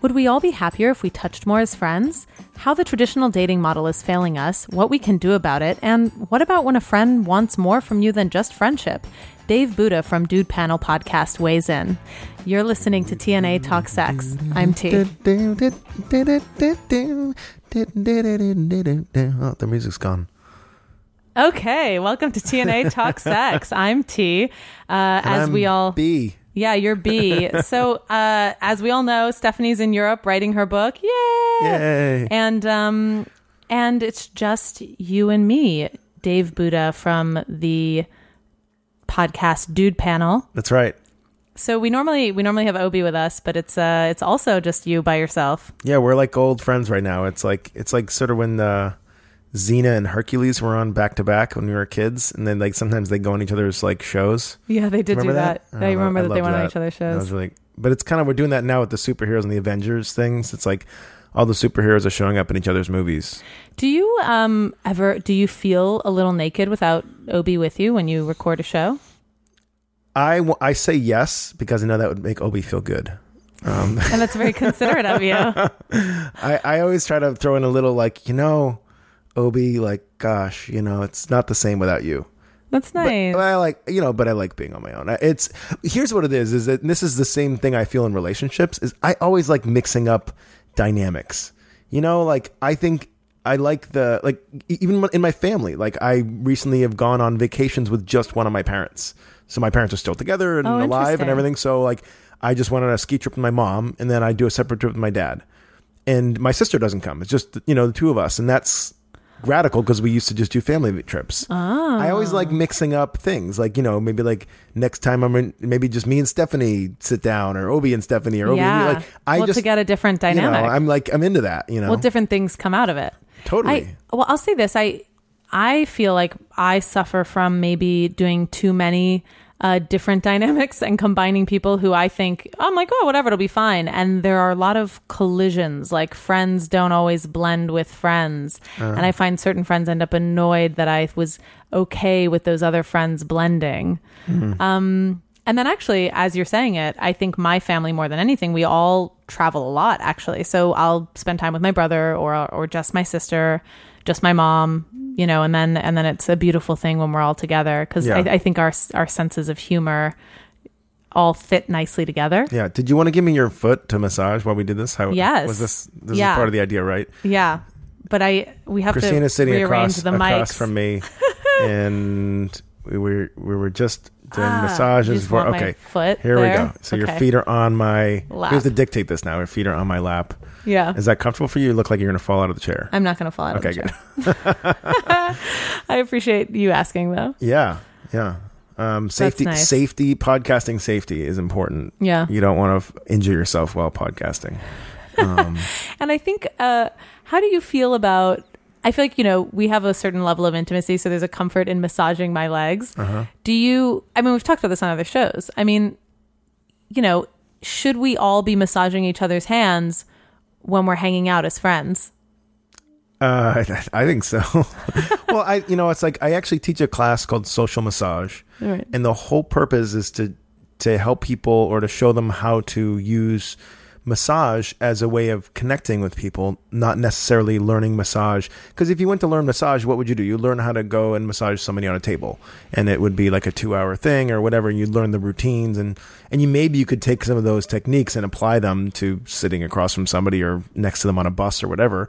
Would we all be happier if we touched more as friends? How the traditional dating model is failing us, what we can do about it, and what about when a friend wants more from you than just friendship? Dave Booda from Dude Panel Podcast weighs in. You're listening to TNA Talk Sex. I'm T. Oh, the music's gone. Okay, welcome to TNA Talk Sex. I'm T. Uh, as I'm we all, B. yeah, you're B. so, uh, as we all know, Stephanie's in Europe writing her book. Yay! Yay. And um, and it's just you and me, Dave Booda from the podcast Dude Panel. That's right. So we normally we normally have Obi with us, but it's uh it's also just you by yourself. Yeah, we're like old friends right now. It's like it's like sort of when uh, Xena and Hercules were on back to back when we were kids, and then like sometimes they go on each other's like shows. Yeah, they did Remember do that. Oh, I remember that they went on each other's That shows. was really, but it's kind of we're doing that now with the superheroes and the Avengers things. It's like all the superheroes are showing up in each other's movies. Do you um ever do you feel a little naked without Obi with you when you record a show? I w- I say yes because I know that would make Obi feel good. Um, And that's very considerate of you. I, I always try to throw in a little like you know, Obi, like gosh, you know, it's not the same without you. That's nice. But, I like you know, but I like being on my own. It's here's what it is: is that and this is the same thing I feel in relationships. Is I always like mixing up dynamics. You know, like I think I like the like even in my family. Like I recently have gone on vacations with just one of my parents. So my parents are still together and Oh, alive and everything. So like I just went on a ski trip with my mom, and then I do a separate trip with my dad. And my sister doesn't come. It's just you know the two of us, and that's radical because we used to just do family trips. Ah. I always like mixing up things, like you know, maybe like next time I'm in, maybe just me and Stephanie sit down, or Obi and Stephanie, or Obi and me. yeah. Like I well, just to get a different you know, dynamic. I'm like I'm into that. You know, well, different things come out of it. totally. I well, I'll say this. I I feel like I suffer from maybe doing too many uh, different dynamics and combining people who I think I'm like, oh, whatever, it'll be fine. And there are a lot of collisions. Like friends don't always blend with friends, and I find certain friends end up annoyed that I was okay with those other friends blending. Um, and then actually, as you're saying it, I think my family more than anything, we all travel a lot actually. So I'll spend time with my brother or or just my sister, just my mom, you know, and then and then it's a beautiful thing when we're all together because Yeah. I, I think our our senses of humor all fit nicely together. yeah. Did you want to give me your foot to massage while we did this? How Yes. was this? This Yeah. is part of the idea, right? Yeah, but I we have Christina's to sitting rearrange across the across mics. from me, and we were we were just doing Ah, you massages for. Okay, foot here we go. So your feet are on my. Lap. We have to dictate this now. Your feet are on my lap. Yeah, Is that comfortable for you? You look like you're going to fall out of the chair. I'm not going to fall out. Okay, of the good. I appreciate you asking though. Yeah, yeah. Um, safety, nice. safety, podcasting safety is important. Yeah. You don't want to f- injure yourself while podcasting. Um, And I think, uh, how do you feel about? I feel like you know we have a certain level of intimacy, so there's a comfort in massaging my legs. Uh-huh. Do you? I mean, we've talked about this on other shows. I mean, you know, should we all be massaging each other's hands when we're hanging out as friends? uh, I, I think so. well, I, you know, it's like I actually teach a class called social massage, Right. and the whole purpose is to to help people or to show them how to use massage as a way of connecting with people, not necessarily learning massage. Because if you went to learn massage, what would you do? You learn how to go and massage somebody on a table, and it would be like a two-hour thing or whatever. You'd learn the routines, and and you maybe you could take some of those techniques and apply them to sitting across from somebody or next to them on a bus or whatever.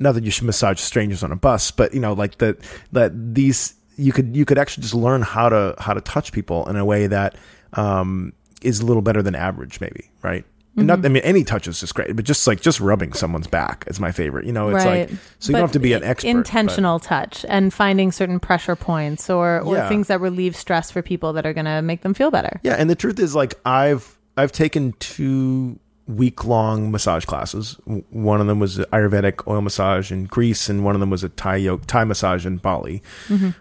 Not that you should massage strangers on a bus, but you know, like that that these you could you could actually just learn how to how to touch people in a way that um, is a little better than average, maybe, right? And Not, I mean, any touch is just great, but just like just rubbing someone's back is my favorite. You know, it's right. like so you don't have to be an But expert. but- Intentional touch and finding certain pressure points or or Yeah. things that relieve stress for people that are going to make them feel better. Yeah, and the truth is, like I've I've taken two week long massage classes. One of them was Ayurvedic oil massage in Greece, and one of them was a Thai yoga, Thai massage in Bali.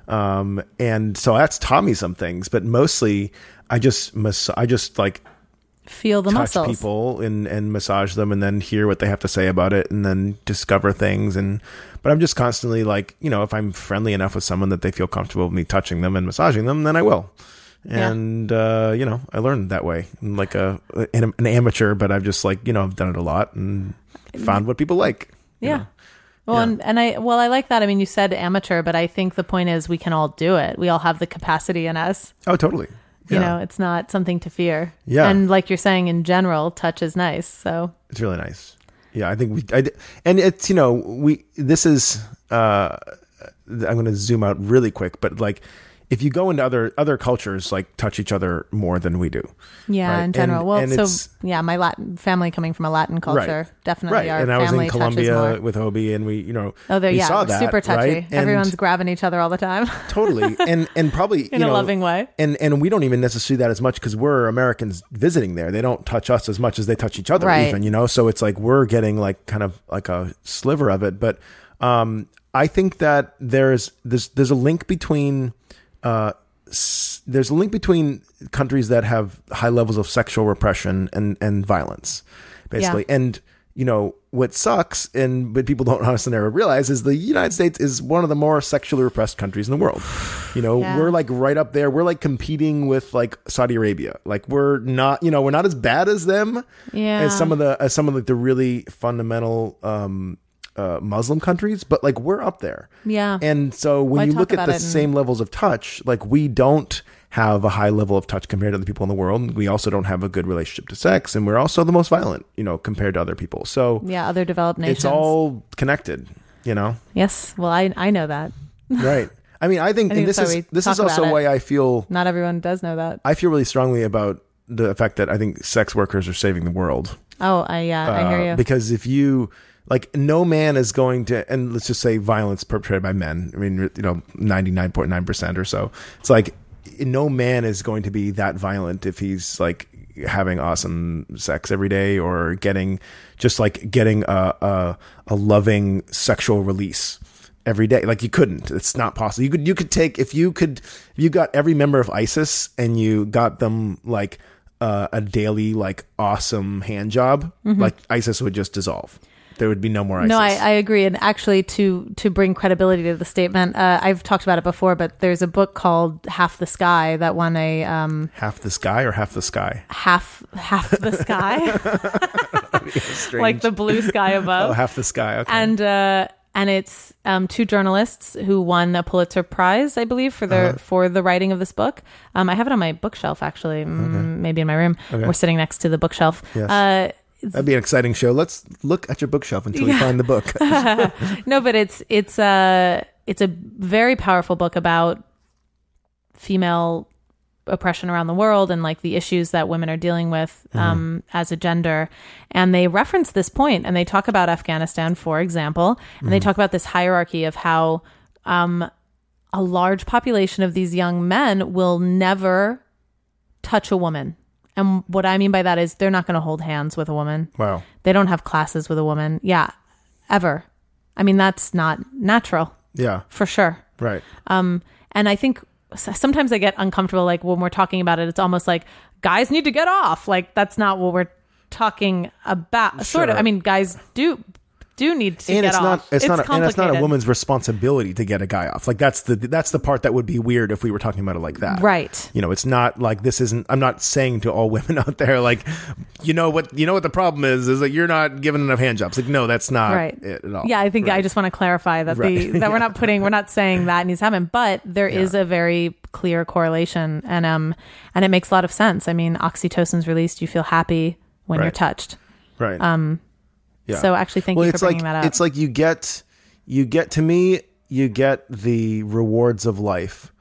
Um, and so that's taught me some things, but mostly I just mas- I just like Feel the touch muscles. people and and massage them, and then hear what they have to say about it, and then discover things. And but I'm just constantly like, you know, if I'm friendly enough with someone that they feel comfortable with me touching them and massaging them, then I will. Yeah. and uh, you know, I learned that way. I'm like a an, an amateur, but I've just like you know I've done it a lot and found what people like. Yeah. know. Well, Yeah. and, and I well, I like that. I mean, you said amateur, but I think the point is we can all do it. We all have the capacity in us. Oh, totally. You Yeah. know, it's not something to fear. Yeah. And like you're saying, in general, touch is nice. So It's really nice. Yeah, I think we, I, and it's you know we this is uh, I'm going to zoom out really quick, but like if you go into other other cultures, like touch each other more than we do. yeah, Right. in general. And- well, and so yeah, my Latin family coming from a Latin culture, definitely right. our And I was in Colombia with Obi, and we you know Oh, they're we yeah, saw that, super touchy. right? Everyone's grabbing each other all the time totally and and probably in you a loving way. and and we don't even necessarily see that as much because we're Americans visiting there. They don't touch us as much as they touch each other, Right. even you know. So it's like we're getting like kind of like a sliver of it. But um, I think that there's there's there's a link between uh, s- there's a link between countries that have high levels of sexual repression and and violence, basically, and you know what sucks and but people don't honestly never realize is the United States is one of the more sexually repressed countries in the world. You know, Yeah. we're like right up there. We're like competing with like Saudi Arabia. Like we're not, you know, we're not as bad as them Yeah. as some of the as some of like the really fundamental um uh, Muslim countries, but like we're up there. Yeah. And so when Well, you look at the same levels of touch, like we don't have a high level of touch compared to the people in the world. We also don't have a good relationship to sex, and we're also the most violent, you know, compared to other people. So yeah, other developed nations. it's all connected, you know. yes. Well, I I know that. right. I mean, I think, I think and this is this is also why I feel Not everyone does know that. I feel really strongly about the fact that I think sex workers are saving the world. Oh, I yeah, I hear Uh, you. Because if you like, no man is going to, and let's just say violence perpetrated by men. I mean, you know, ninety nine point nine percent or so. It's like no man is going to be that violent if he's like having awesome sex every day or getting just like getting a a, a loving sexual release every day. Like you couldn't. It's not possible. You could you could take if you could if you got every member of ISIS and you got them like uh, a daily like awesome hand job, like ISIS would just dissolve. There would be no more ISIS. No, I, I agree. And actually, to to bring credibility to the statement, uh, I've talked about it before, but there's a book called Half the Sky that won a um, half the sky or half the sky. half half the sky, like the blue sky above. oh, half the sky. Okay. and uh, and it's um, two journalists who won a Pulitzer Prize, I believe, for their Uh-huh. for the writing of this book. Um, I have it on my bookshelf, actually, mm, maybe in my room. Okay. We're sitting next to the bookshelf. Yes. Uh, That'd be an exciting show. Let's look at your bookshelf until we Yeah. find the book. no, but it's it's a it's a very powerful book about female oppression around the world and like the issues that women are dealing with um, as a gender. And they reference this point and they talk about Afghanistan, for example, and they talk about this hierarchy of how um, a large population of these young men will never touch a woman. And what I mean by that is they're not going to hold hands with a woman. wow. They don't have classes with a woman. Yeah, ever. I mean, that's not natural Yeah. for sure. Right. Um, and I think sometimes I get uncomfortable. Like when we're talking about it, it's almost like guys need to get off. Like that's not what we're talking about. Sort of. I mean, guys do do need to and get it's off. not it's, not a, and it's not a woman's responsibility to get a guy off. Like that's the that's the part that would be weird if we were talking about it like that. right. You know, it's not like this isn't I'm not saying to all women out there like you know what you know what the problem is is that you're not giving enough hand jobs. Like no, that's not Right. it at all. Yeah, I think I just want to clarify that the Right. that we're not putting we're not saying that needs to happen, but there is Yeah. a very clear correlation and um and it makes a lot of sense. I mean, oxytocin's released, you feel happy when you're touched. right. Um yeah. so actually thank well, you for it's like bringing that up. it's like you get you get to me you get the rewards of life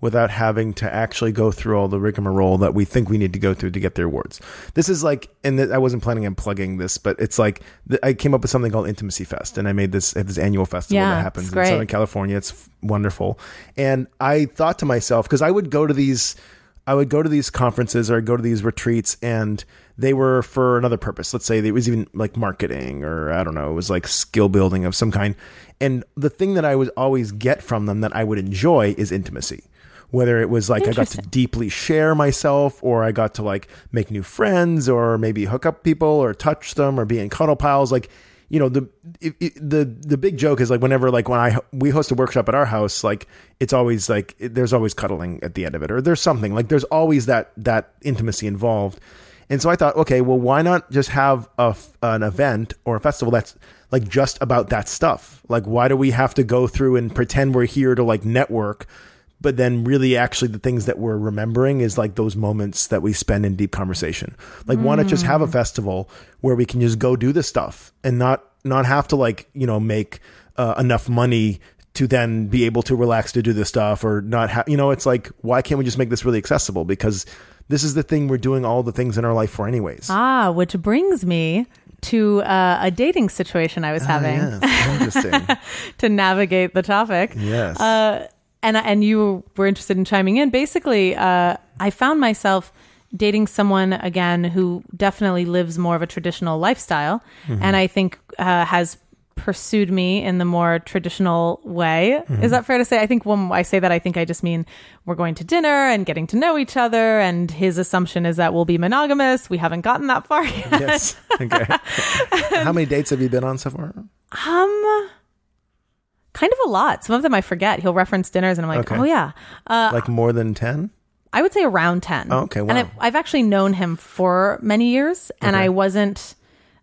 without having to actually go through all the rigmarole that we think we need to go through to get the rewards. This is like, and I wasn't planning on plugging this, but it's like I came up with something called Intimacy Fest, and I made this at this annual festival Yeah, that happens in. Southern California. It's wonderful, and I thought to myself because I would go to these. I would go to these conferences or I'd go to these retreats and they were for another purpose. Let's say it was even like marketing or I don't know, it was like skill building of some kind. And the thing that I would always get from them that I would enjoy is intimacy. Whether it was like I got to deeply share myself or I got to like make new friends or maybe hook up people or touch them or be in cuddle piles. Like you know the it, it, the the big joke is like whenever like when I we host a workshop at our house like it's always like it, there's always cuddling at the end of it or there's something like there's always that that intimacy involved and so I thought okay well why not just have a f- an event or a festival that's like just about that stuff? Like why do we have to go through and pretend we're here to like network but then really actually the things that we're remembering is like those moments that we spend in deep conversation? Like why not just have a festival where we can just go do this stuff and not not have to like you know make uh, enough money to then be able to relax to do this stuff or not have you know it's like why can't we just make this really accessible? Because this is the thing we're doing all the things in our life for anyways Ah, which brings me to uh, a dating situation I was Ah, having yes. interesting to navigate the topic. yes Uh, and and you were interested in chiming in. Basically, uh, I found myself dating someone again who definitely lives more of a traditional lifestyle, Mm-hmm. and I think uh, has pursued me in the more traditional way. Mm-hmm. Is that fair to say? I think when I say that, I think I just mean we're going to dinner and getting to know each other, and his assumption is that we'll be monogamous. We haven't gotten that far yet. yes okay how many dates have you been on so far Um, kind of a lot. Some of them I forget. He'll reference dinners, and I'm like, Okay. oh yeah. Uh, like more than 10 I would say around 10. Oh, okay, And wow. I, I've actually known him for many years, and Okay. I wasn't,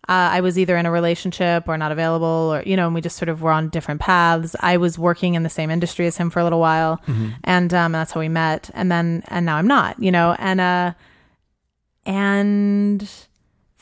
uh, I was either in a relationship or not available, or, you know, and we just sort of were on different paths. I was working in the same industry as him for a little while, Mm-hmm. and um, that's how we met. And then, and now I'm not, you know, and, uh, and,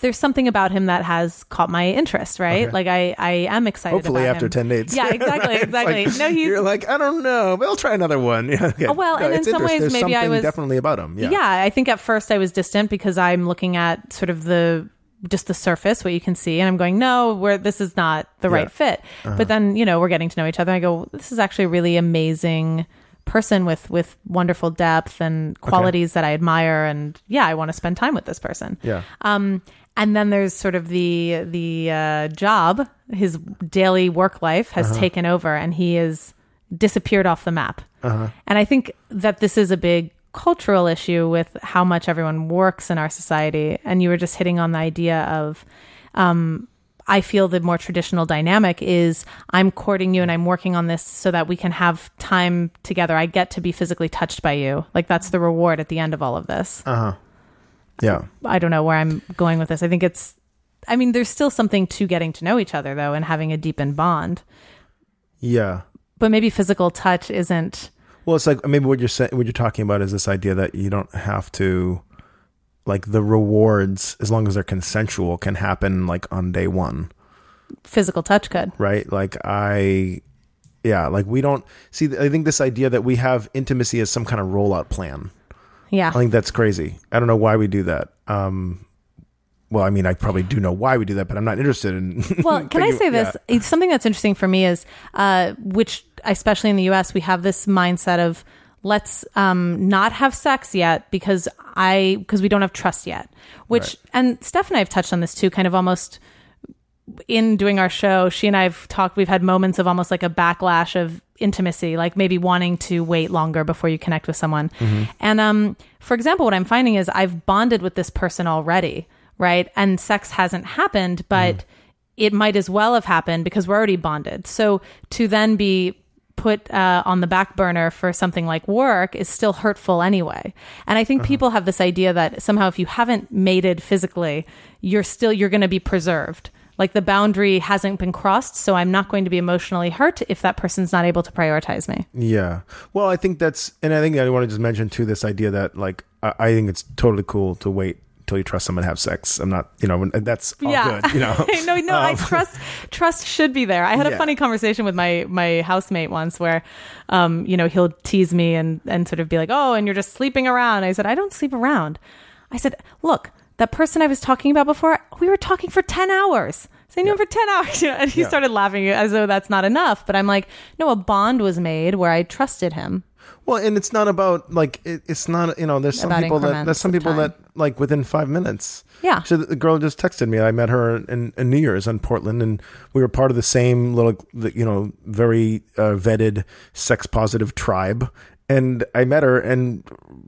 there's something about him that has caught my interest, right? Okay. Like I, I am excited. hopefully after him. 10 dates Yeah, exactly, It's exactly. like- no, he's you're like i don't know we'll try another one yeah okay. Oh, well, No, and in some ways, there's maybe I was- definitely about him yeah yeah. I think at first I was distant because I'm looking at sort of the just the surface, what you can see, and I'm going, no, we're this is not the Yeah. right fit. But then you know we're getting to know each other. And I go, this is actually a really amazing person with with wonderful depth and qualities that I admire, and yeah, I want to spend time with this person. yeah Um, and then there's sort of the the uh, job, his daily work life has taken over, and he is disappeared off the map. And I think that this is a big cultural issue with how much everyone works in our society. And you were just hitting on the idea of. Um, I feel the more traditional dynamic is I'm courting you and I'm working on this so that we can have time together. I get to be physically touched by you. Like that's the reward at the end of all of this. uh-huh yeah I don't know where I'm going with this. I think it's, I mean, there's still something to getting to know each other though and having a deepened bond. yeah But maybe physical touch isn't. Well it's like maybe what you're saying what you're talking about is this idea that you don't have to like the rewards as long as they're consensual can happen like on day one Physical touch could. right? Like I, yeah, like we don't see. I think this idea that we have intimacy as some kind of rollout plan. Yeah. I think that's crazy. I don't know why we do that. Um, well, I mean, I probably do know why we do that, but I'm not interested in. Well, can I say this? yeah. It's something that's interesting for me is, uh, which especially in the U.S. we have this mindset of let's um, not have sex yet because I because we don't have trust yet. Which Right. and Steph and I have touched on this too, kind of almost in doing our show. She and I've talked. We've had moments of almost like a backlash of intimacy, like maybe wanting to wait longer before you connect with someone. Mm-hmm. And um, for example, what I'm finding is I've bonded with this person already, right? And sex hasn't happened, but Mm-hmm. it might as well have happened because we're already bonded. So to then be put uh, on the back burner for something like work is still hurtful anyway. And I Uh-huh. think people have this idea that somehow if you haven't mated physically, you're still you're going to be preserved. Like the boundary hasn't been crossed, so I'm not going to be emotionally hurt if that person's not able to prioritize me. Yeah. Well, I think that's, and I think I want to just mention too this idea that like I, I think it's totally cool to wait till you trust someone to have sex. I'm not, you know, that's all yeah. good. You know, no, no, I Um, trust trust should be there. I had a Yeah. funny conversation with my my housemate once where um, you know, he'll tease me and and sort of be like, "Oh, and you're just sleeping around." I said, "I don't sleep around." I said, "Look, that person I was talking about before, we were talking for 10 hours." So I knew him for 10 hours. You know, and he Yeah. started laughing as though that's not enough. But I'm like, no, a bond was made where I trusted him. Well, and it's not about like it, it's not you know. There's some About people that there's some people that like within five minutes. Yeah. So the girl just texted me. I met her in, in New Year's in Portland, and we were part of the same little, you know, very uh, vetted sex positive tribe. And I met her, and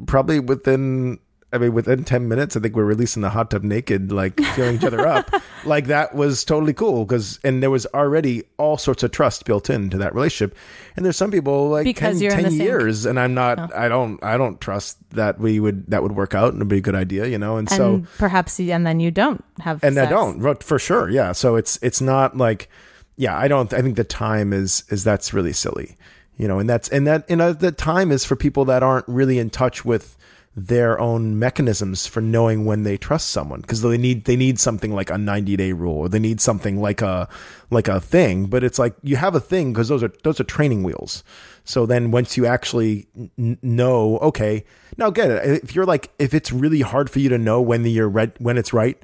probably within I mean, within 10 minutes, I think we're releasing the hot tub naked, like feeling each other up. Like that was totally cool because, and there was already all sorts of trust built into that relationship. And there's some people like Because 10, you're in 10 the same- years and I'm not, I don't, I don't trust that we would, that would work out and it'd be a good idea, you know? And, and so, perhaps you, and then you don't have and I don't for sure. Yeah. So it's, it's not like, yeah, I don't, I think the time is, is that's really silly, you know, and that's, and that, and uh, the time is for people that aren't really in touch with, their own mechanisms for knowing when they trust someone because they need they need something like a 90 day rule or they need something like a like a thing but it's like you have a thing because those are those are training wheels. So then once you actually n- know okay now get it if you're like if it's really hard for you to know when the you're red when it's right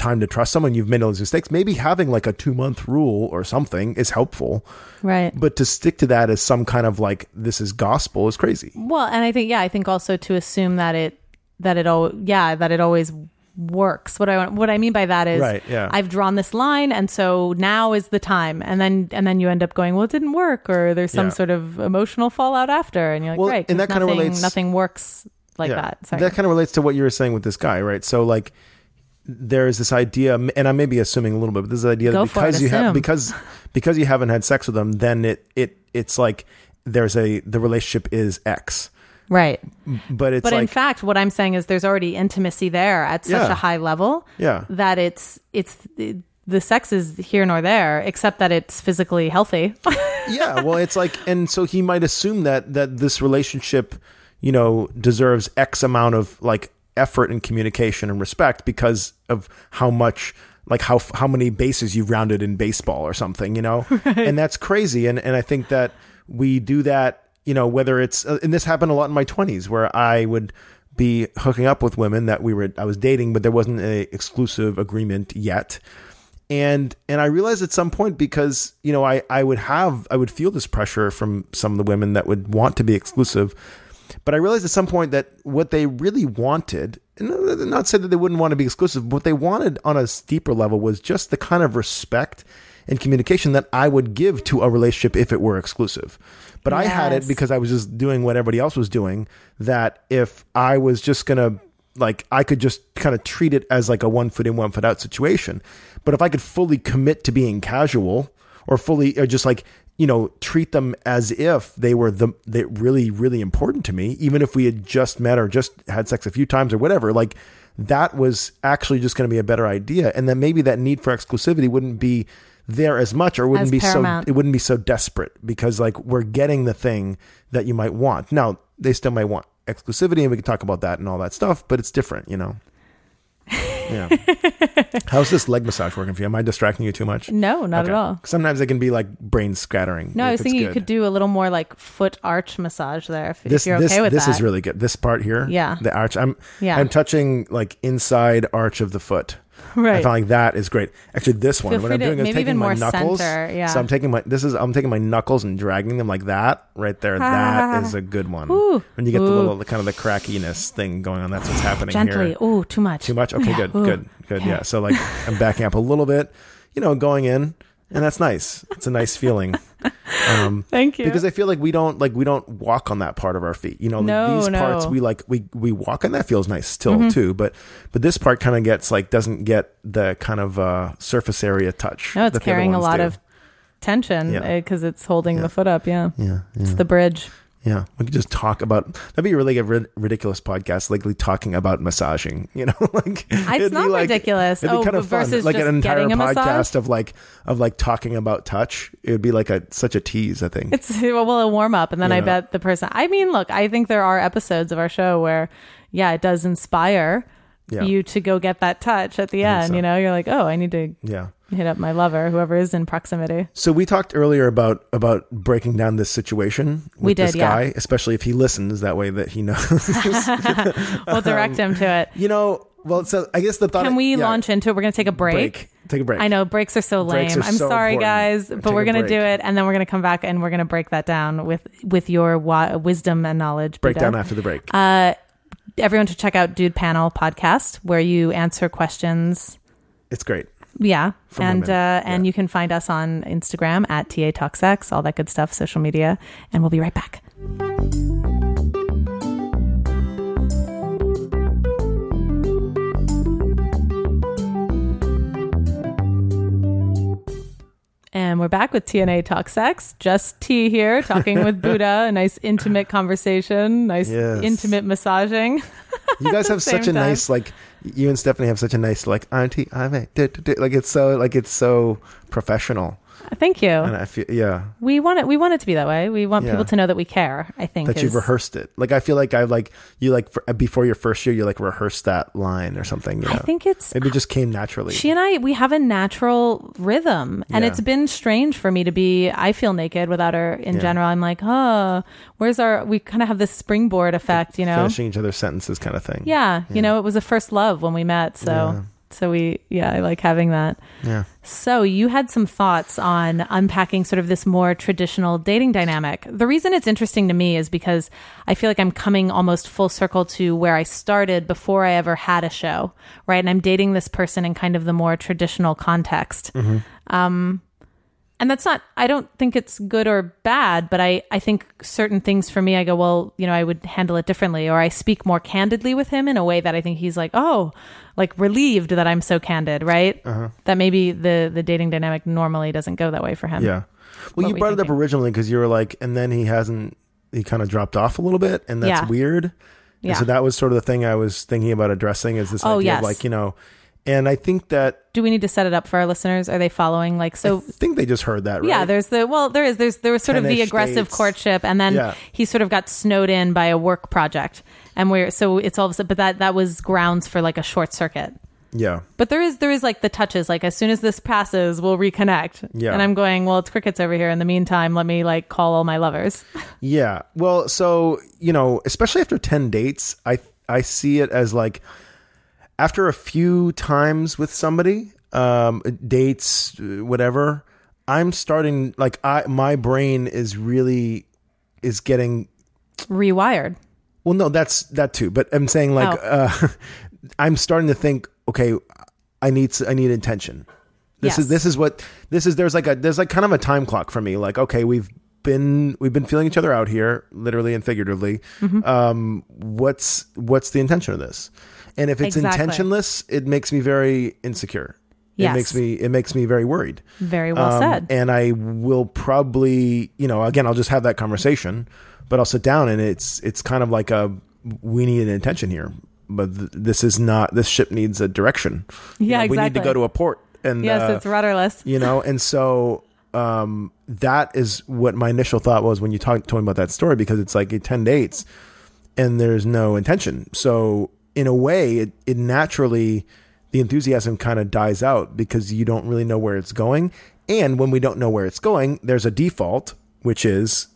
time to trust someone you've made all these mistakes maybe having like a two month rule or something is helpful right but to stick to that as some kind of like this is gospel is crazy Well, and I think yeah, I think also to assume that it that it all yeah that it always works. What I want, what I mean by that is Right, yeah. I've drawn this line, and so now is the time, and then and then you end up going, well, it didn't work, or there's some Yeah. sort of emotional fallout after, and you're like, Well, right, and that kinda relates- Nothing works like that. Sorry. That kind of relates to what you were saying with this guy, right? So like there is this idea and I may be assuming a little bit, but this idea Go that it, because you have because because you haven't had sex with them, then it it it's like there's a the relationship is X. right. But it's But in fact, what I'm saying is there's already intimacy there at such Yeah. a high level Yeah. that it's it's the sex is here nor there, except that it's physically healthy. yeah, well it's like and so he might assume that that this relationship, you know, deserves X amount of like effort and communication and respect because of how much like how how many bases you've rounded in baseball or something, you know? And that's crazy. And and I think that we do that, you know, whether it's uh, and this happened a lot in my 20s where I would be hooking up with women that we were I was dating but there wasn't a exclusive agreement yet. And and I realized at some point because you know I I would have I would feel this pressure from some of the women that would want to be exclusive, but I realized at some point that what they really wanted, and not say that they wouldn't want to be exclusive, but what they wanted on a deeper level was just the kind of respect and communication that I would give to a relationship if it were exclusive. But I had it because I was just doing what everybody else was doing. That if I was just gonna like I could just kind of treat it as like a one foot in, one foot out situation. But if I could fully commit to being casual or fully or just like, you know, treat them as if they were the they really, really important to me, even if we had just met or just had sex a few times or whatever, like that was actually just going to be a better idea. And then maybe that need for exclusivity wouldn't be there as much or wouldn't As be paramount. so it wouldn't be so desperate because like we're getting the thing that you might want. Now, they still might want exclusivity and we can talk about that and all that stuff, but it's different, you know. Yeah. How's this leg massage working for you? Am I distracting you too much? no, not Okay. at all. Sometimes it can be like brain scattering. No, I if was it's thinking you good. could do a little more like foot arch massage there if, this. if you're this okay with this that. is really good. This part here, Yeah. the arch. I'm Yeah. I'm touching like inside arch of the foot. I right. find like that is great. Actually, this one, Feel what I'm to- doing is taking my knuckles. center, yeah. So I'm taking my this is I'm taking my knuckles and dragging them like that right there. that is a good one. Ooh. When you get the little the kind of the crackiness thing going on, that's what's happening Gently. here. Oh, too much. Too much? Okay, Yeah. good, Ooh. good, good. Yeah. So like I'm backing up a little bit, you know, going in, and that's nice. It's a nice feeling. Um, Thank you. because I feel like we don't like we don't walk on that part of our feet. You know, like No, these no. parts we like we we walk and that feels nice still too. But but this part kind of gets like doesn't get the kind of uh, surface area touch. no, it's that the other carrying a lot do. of tension Yeah. because it's holding Yeah. the foot up. Yeah. yeah yeah. It's the bridge. Yeah, we could just talk about that'd be a really a rid- ridiculous podcast, likely talking about massaging. You know, like ah, it'd be not ridiculous. It'd be Oh, kind of fun, versus like just an entire podcast massage? of like of like talking about touch. It would be like a such a tease. I think. It's well, a warm up, and then I Yeah. bet the person. I mean, look, I think there are episodes of our show where, yeah, it does inspire Yeah. you to go get that touch at the end. so. You know, you're like, oh, I need to yeah. Hit up my lover, whoever is in proximity. So we talked earlier about about breaking down this situation with We did, this yeah. guy, especially if he listens. That way, that he knows. We'll direct him to it. you know, well, so I guess the thought. Can we yeah, launch into it? We're going to take a break. break? Take a break. I know breaks are so lame. Are I'm so sorry, important. guys, but a we're gonna do it, and then we're gonna come back and we're gonna break that down with with your wa- wisdom and knowledge. Break Peter. down after the break. Uh, everyone should check out Dude Panel podcast where you answer questions. it's great. Yeah. And uh, and yeah. you can find us on Instagram at TA Talksex, all that good stuff, social media, and we'll be right back. And we're back with TNA Talk Sex. Just T here, talking with Booda. A nice intimate conversation, nice yes. intimate massaging. You guys have such a time. nice like you and Stephanie have such a nice like auntie. I'm a like it's so like it's so professional, Thank you. and I feel yeah We want it. We want it to be that way. We want Yeah. people to know that we care. I think that you've rehearsed it. Like I feel like I like you like for, uh, before your first year you like rehearsed that line or something. You know, I think it's maybe it just came naturally. She and I, we have a natural rhythm, and Yeah. it's been strange for me to be. I feel naked without her. In Yeah. general, I'm like, oh, where's our? We kind of have this springboard effect, you know. finishing each other's sentences kind of thing. Yeah, you know, it was a first love when we met, so. So we, yeah, I like having that. yeah. So you had some thoughts on unpacking sort of this more traditional dating dynamic. The reason it's interesting to me is because I feel like I'm coming almost full circle to where I started before I ever had a show, right? And I'm dating this person in kind of the more traditional context. Um, and that's not i don't think it's good or bad but i i think certain things for me i go well you know i would handle it differently or i speak more candidly with him in a way that i think he's like oh like relieved that i'm so candid right uh-huh. that maybe the the dating dynamic normally doesn't go that way for him Yeah. What Well, you brought you it up originally because you were like, and then he hasn't. He kind of dropped off a little bit, and that's Yeah. weird. And Yeah. so that was sort of the thing I was thinking about addressing is this Oh, idea yes. of like you know, and I think that do we need to set it up for our listeners are they following like so I think they just heard that. Right? Yeah, there's the well, there is there's there was sort of the aggressive dates. courtship, and then Yeah. he sort of got snowed in by a work project, and we're so it's all of a sudden, but that that was grounds for like a short circuit. yeah, But there is there is like the touches, like as soon as this passes, we'll reconnect. Yeah. and I'm going well. It's crickets over here. In the meantime, let me like call all my lovers. yeah. Well, so you know, especially after ten dates, I I see it as like after a few times with somebody, um, dates, whatever. I'm starting like I my brain is really is getting Rewired. Well, no, that's that too. But I'm saying like Oh. uh, I'm starting to think. Okay, I need I need intention. This Yes. is this is what this is. There's like a there's like kind of a time clock for me. Like okay, we've been we've been feeling each other out here, literally and figuratively. Mm-hmm. Um, what's what's the intention of this? And if it's Exactly. intentionless, it makes me very insecure. Yes. It makes me it makes me very worried. Very well Um, said. And I will probably, you know, again, I'll just have that conversation, but I'll sit down and it's it's kind of like a we need an intention here, but th- this is not. This ship needs a direction. You Yeah, know, We need to go to a port, and yes, uh, it's rudderless. you know, and so um, that is what my initial thought was when you talked told me about that story because it's like ten dates and there's no intention. So in a way, it, it naturally the enthusiasm kind of dies out because you don't really know where it's going. And when we don't know where it's going, there's a default, which is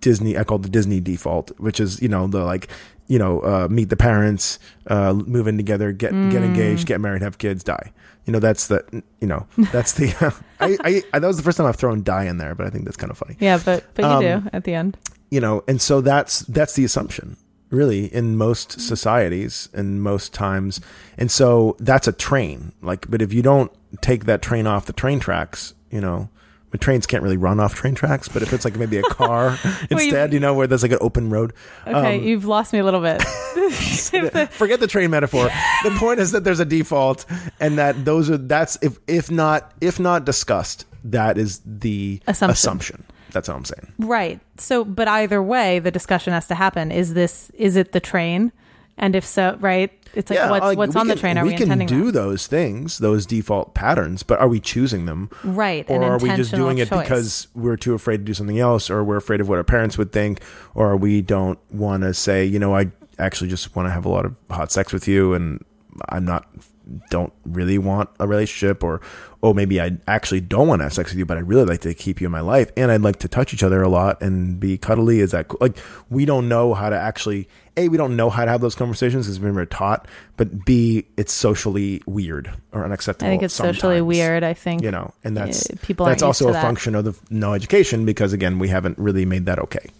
Disney. I call it the Disney default, which is you know the like you know uh, meet the parents, uh, move in together, get get engaged, get married, have kids, die. You know that's the you know that's the I, I, I that was the first time I've thrown die in there, but I think that's kind of funny Yeah, but but you Um, do at the end. you know and so that's that's the assumption really in most societies and most times and so that's a train like but if you don't take that train off the train tracks you know but trains can't really run off train tracks but if it's like maybe a car instead you know where there's like an open road Okay, um, you've lost me a little bit. forget the train metaphor the point is that there's a default and that those are that's if if not if not discussed that is the Assumption. assumption that's all i'm saying Right. So, but either way, the discussion has to happen. Is this is it the train? And if so, right? It's like what's like, what's we on the train? Are we, can intending do that? those things, those default patterns, but are we choosing them, Right. or are we just doing it choice. because we're too afraid to do something else, or we're afraid of what our parents would think, or we don't want to say, you know, I actually just want to have a lot of hot sex with you, and I'm not don't really want a relationship, or oh maybe I actually don't want to have sex with you, but I really like to keep you in my life, and I'd like to touch each other a lot and be cuddly. Is that cool? like we don't know how to actually a we don't know how to have those conversations because never taught, but b it's socially weird or unacceptable. I think it's socially weird. I think You know, and that's uh, people that's also a that. function of the no education because again we haven't really made that okay.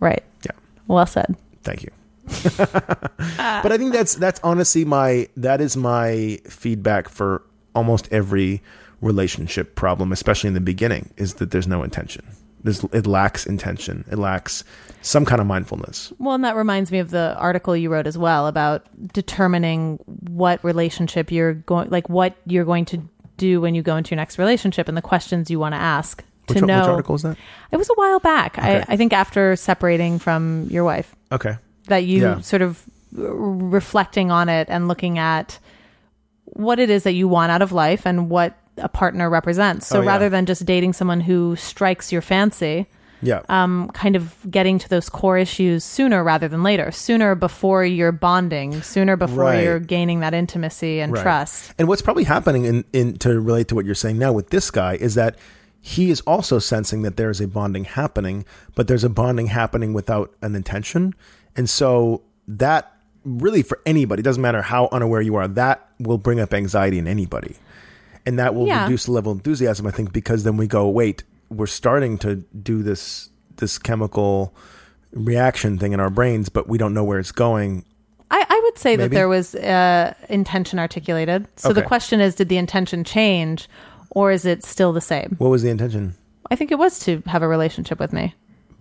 right. Yeah. Well said. Thank you. but I think that's that's honestly my that is my feedback for almost every relationship problem, especially in the beginning, is that there's no intention. There's it lacks intention. It lacks some kind of mindfulness. Well, and that reminds me of the article you wrote as well about determining what relationship you're going, like what you're going to do when you go into your next relationship and the questions you want to ask to which know. article is that? It was a while back. Okay. I, I think after separating from your wife, Okay. That you Yeah. sort of r- reflecting on it and looking at what it is that you want out of life and what a partner represents. So Oh, yeah. rather than just dating someone who strikes your fancy, Yeah. um, kind of getting to those core issues sooner rather than later, sooner before you're bonding, sooner before Right. you're gaining that intimacy and Right. trust. And what's probably happening in, in to relate to what you're saying now with this guy is that he is also sensing that there is a bonding happening, but there's a bonding happening without an intention. And so that really for anybody, doesn't matter how unaware you are, that will bring up anxiety in anybody. And that will Yeah. reduce the level of enthusiasm, I think, because then we go, wait, we're starting to do this this chemical reaction thing in our brains, but we don't know where it's going. I, I would say that there was uh, intention articulated. So the question is, did the intention change, or is it still the same? What was the intention? I think it was to have a relationship with me.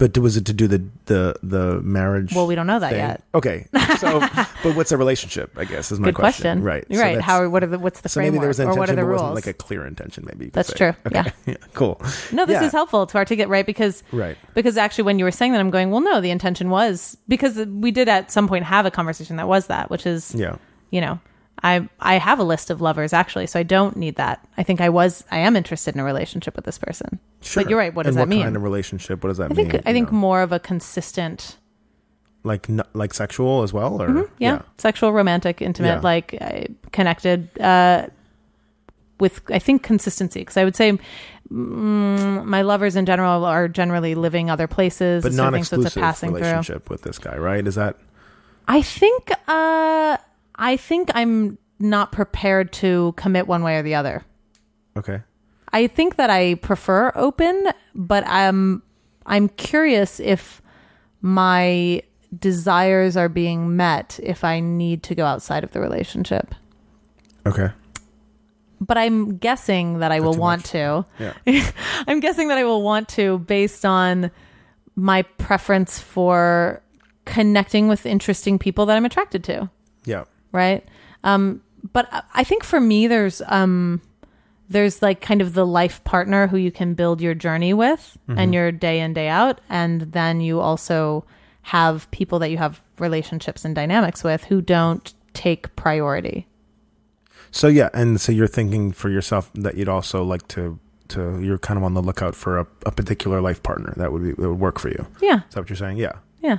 But was it to do the the the marriage? Well, we don't know that thing? yet. Okay, so but what's a relationship? I guess is my Good question. Right, You're So right. How? What are the? What's the so maybe framework? there was an or intention, what are the rules? wasn't like a clear intention. Maybe That's say. true. Okay. Yeah. cool. no, this Yeah. is helpful to articulate, right? Because Right. because actually, when you were saying that, I'm going, well, no, the intention was because we did at some point have a conversation that was that, which is, Yeah. you know, I I have a list of lovers actually, so I don't need that. I think I was I am interested in a relationship with this person. Sure. But you're right. What does and that what mean? kind of relationship? What does that I think? I think know? more of a consistent, like n- like sexual as well, or yeah, sexual, romantic, intimate, Yeah. like uh, connected uh, with I think consistency. Because I would say mm, my lovers in general are generally living other places, but of thing, so it's a passing through. relationship with this guy, right? Is that I think uh I think I'm not prepared to commit one way or the other. okay? I think that I prefer open, but I'm I'm curious if my desires are being met if I need to go outside of the relationship. Okay. But I'm guessing that I will want much. to. Yeah. I'm guessing that I will want to based on my preference for connecting with interesting people that I'm attracted to. Right um but I- think for me there's um there's like kind of the life partner who you can build your journey with and your day in day out and then you also have people that you have relationships and dynamics with who don't take priority So yeah, and so you're thinking for yourself that you'd also like to to you're kind of on the lookout for a, a particular life partner that would be that would work for you. yeah Is that what you're saying? Yeah. yeah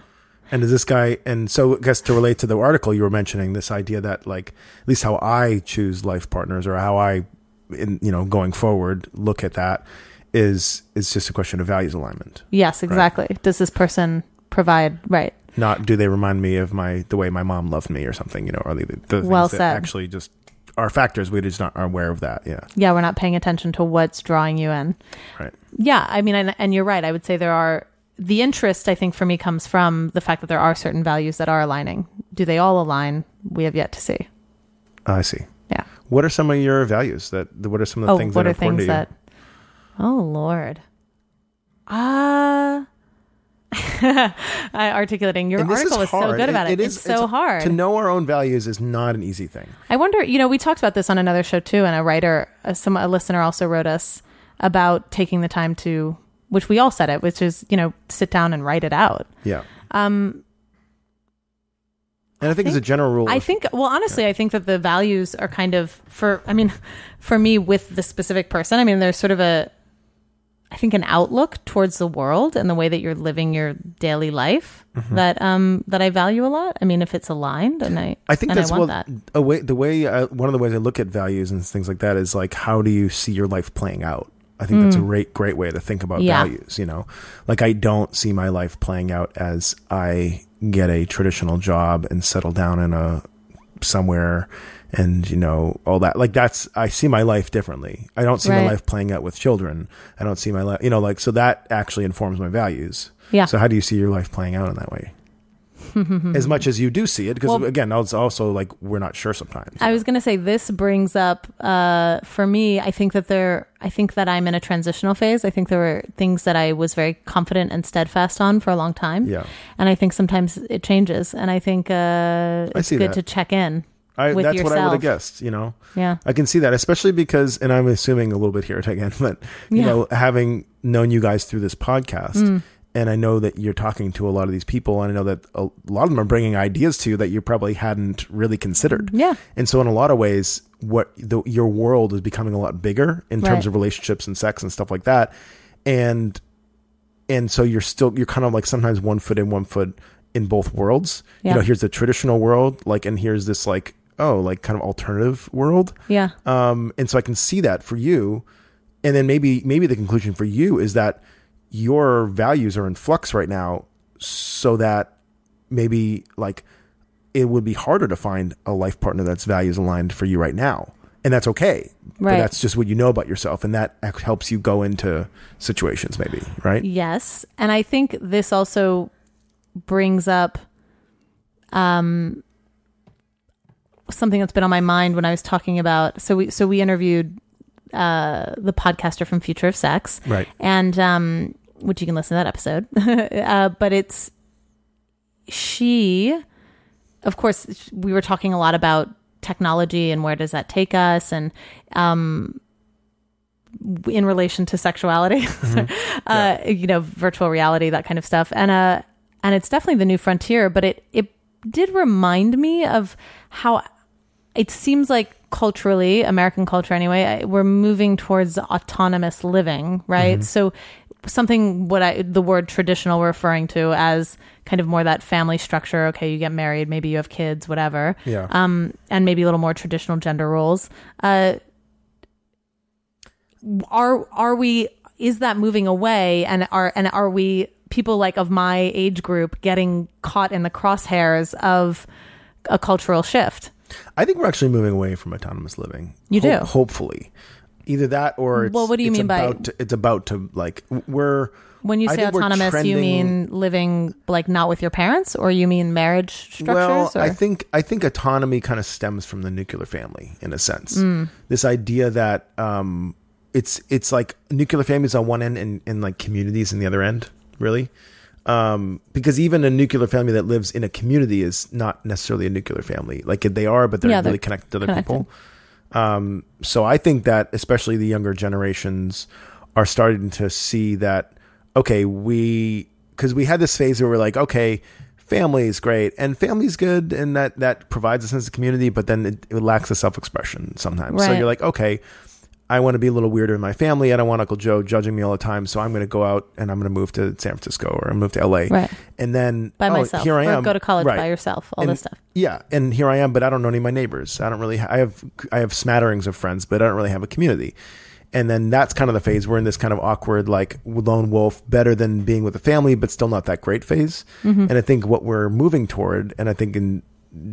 And is this guy? And so, I guess to relate to the article you were mentioning, this idea that like at least how I choose life partners or how I, in you know, going forward, look at that is is just a question of values alignment. yes exactly does this person provide right Not do they remind me of my the way my mom loved me or something, you know, or the, the things Well that said. actually just are factors we just not are aware of that. Yeah. yeah we're not paying attention to what's drawing you in Right. Yeah, I mean, and, and you're right. I would say there are the interest. I think for me comes from the fact that there are certain values that are aligning. Do they all align? We have yet to see. I see. Yeah. What are some of your values that? What are some of the oh, things what that are are important things to you? that? Oh Lord. Ah. I articulating your this is article is, so good about it. It is- it's so hard. To know our own values is not an easy thing. I wonder, you know, we talked about this on another show too, and a writer, uh, some a listener also wrote us about taking the time to, which we all said it, which is you know sit down and write it out. Yeah. Um, And I think, it's a general rule. I think, well, honestly, I think that the values are kind of for, I mean, for me with the specific person, I mean, there's sort of a, I think an outlook towards the world and the way that you're living your daily life Mm-hmm. that, um, that I value a lot. I mean, if it's aligned and I, I think that's I well, that. a way. The way I, one of the ways I look at values and things like that is like, how do you see your life playing out? I think that's a great, great way to think about Mm. Yeah. values. You know, like I don't see my life playing out as I get a traditional job and settle down in a somewhere and you know all that like that's i see my life differently i don't see my life playing out with children i don't see my life you know like so that actually informs my values Yeah. so how do you see your life playing out in that way as much as you do see it because Well- again it's also like we're not sure sometimes I was going to say this brings up uh, for me. I think that there. I think that I'm in a transitional phase. I think there were things that I was very confident and steadfast on for a long time. yeah and I think sometimes it changes. And I think uh, I it's see good that. to check in. I, with that's what I would have guessed. You know, Yeah. I can see that, especially because, and I'm assuming a little bit here again, but you Yeah. know, having known you guys through this podcast, Mm. And I know that you're talking to a lot of these people, and I know that a lot of them are bringing ideas to you that you probably hadn't really considered. Yeah. And so, in a lot of ways, what the, your world is becoming a lot bigger in terms Right. of relationships and sex and stuff like that, and and so you're still you're kind of like sometimes one foot in, one foot in both worlds. Yeah. You know, here's the traditional world, like, and here's this like oh, like kind of alternative world. Yeah. Um, and so I can see that for you, and then maybe maybe the conclusion for you is that your values are in flux right now, so that maybe like it would be harder to find a life partner that's values aligned for you right now, and that's okay. But Right. that's just what you know about yourself, and that helps you go into situations, maybe right? Yes. And I think this also brings up um something that's been on my mind when I was talking about so we so we interviewed uh the podcaster from Future of Sex. Right. And um which you can listen to that episode. uh but it's she of course we were talking a lot about technology and where does that take us and um in relation to sexuality uh you know virtual reality that kind of stuff. And uh and it's definitely the new frontier but it it did remind me of how it seems like culturally american culture anyway we're moving towards autonomous living right? So something what i the word traditional referring to as kind of more that family structure okay you get married maybe you have kids whatever Yeah. um and maybe a little more traditional gender roles uh are are we is that moving away and are and are we people like of my age group getting caught in the crosshairs of a cultural shift I think we're actually moving away from autonomous living. You do? hopefully, either that or it's, Well, what do you mean by- about to, it's about to like we're when you say autonomous you mean living like not with your parents or you mean marriage structures Well, or? I think I think autonomy kind of stems from the nuclear family in a sense. Mm. This idea that um, it's it's like nuclear families on one end and, and like communities in the other end, really. Um, because even a nuclear family that lives in a community is not necessarily a nuclear family. Like they are, but they're Yeah, they're really connected to other connected. people. Um, so I think that especially the younger generations are starting to see that okay, we because we had this phase where we're like, okay, family is great and family's good and that that provides a sense of community, but then it, it lacks the self expression sometimes. So you're like, okay, I want to be a little weirder in my family. I don't want Uncle Joe judging me all the time, so I'm going to go out and I'm going to move to San Francisco or I'm move to LA, right and then by oh, myself Here I am. go to college Right. by yourself all And- this stuff Yeah, and here I am, but I don't know any of my neighbors. I don't really. I have I have smatterings of friends, but I don't really have a community. And then that's kind of the phase we're in this kind of awkward, like lone wolf, better than being with a family, but still not that great phase. Mm-hmm. And I think what we're moving toward, and I think in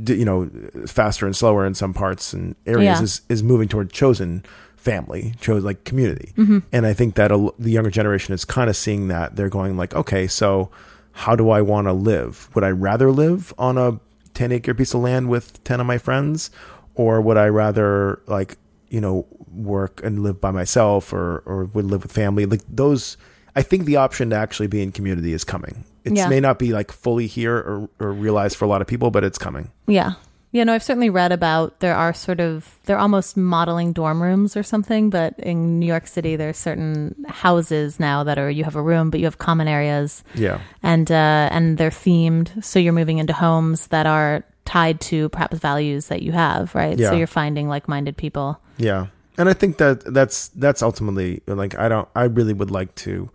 you know faster and slower in some parts and areas, Yeah. is is moving toward chosen family, chose like community. Mm-hmm. And I think that a, the younger generation is kind of seeing that. They're going like, okay, so how do I want to live? Would I rather live on a 10 acre piece of land with 10 of my friends? Or would I rather like, you know, work and live by myself or, or would live with family? Like those, I think the option to actually be in community is coming. It Yeah. may not be like fully here or, or realized for a lot of people, but it's coming. Yeah. Yeah, no, I've certainly read about there are sort of they're almost modeling dorm rooms or something, but in New York City there's certain houses now that are you have a room but you have common areas Yeah. and uh and they're themed so you're moving into homes that are tied to perhaps values that you have, right? Yeah. So you're finding like-minded people. Yeah. And I think that that's that's ultimately like I don't I really would like to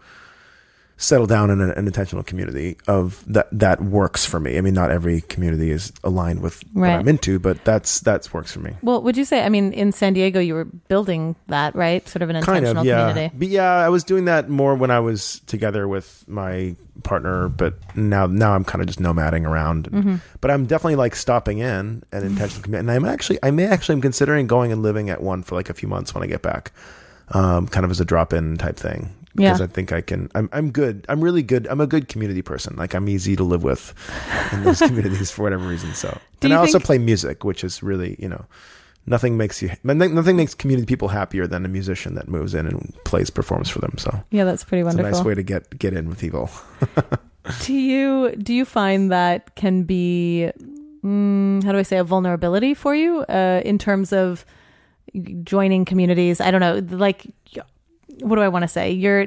settle down in a, an intentional community of that that works for me. I mean, not every community is aligned with Right. what I'm into, but that's that's works for me. Well, would you say I mean in San Diego you were building that, right? Sort of an Kind intentional of, yeah. community. But yeah, I was doing that more when I was together with my partner, but now now I'm kind of just nomading around. Mm-hmm. But I'm definitely like stopping in an intentional community, and I'm actually I may actually I'm considering going and living at one for like a few months when I get back, um, kind of as a drop in type thing. Because Yeah. I think I can. I'm I'm good. I'm really good. I'm a good community person. Like I'm easy to live with in those communities for whatever reason. So, and I also play music, which is really you know nothing makes you nothing makes community people happier than a musician that moves in and plays performs for them. So Yeah, that's pretty it's a wonderful. nice way to get get in with people. Do you do you find that can be mm, how do I say a vulnerability for you uh, in terms of joining communities. I don't know, like what do I want to say? Your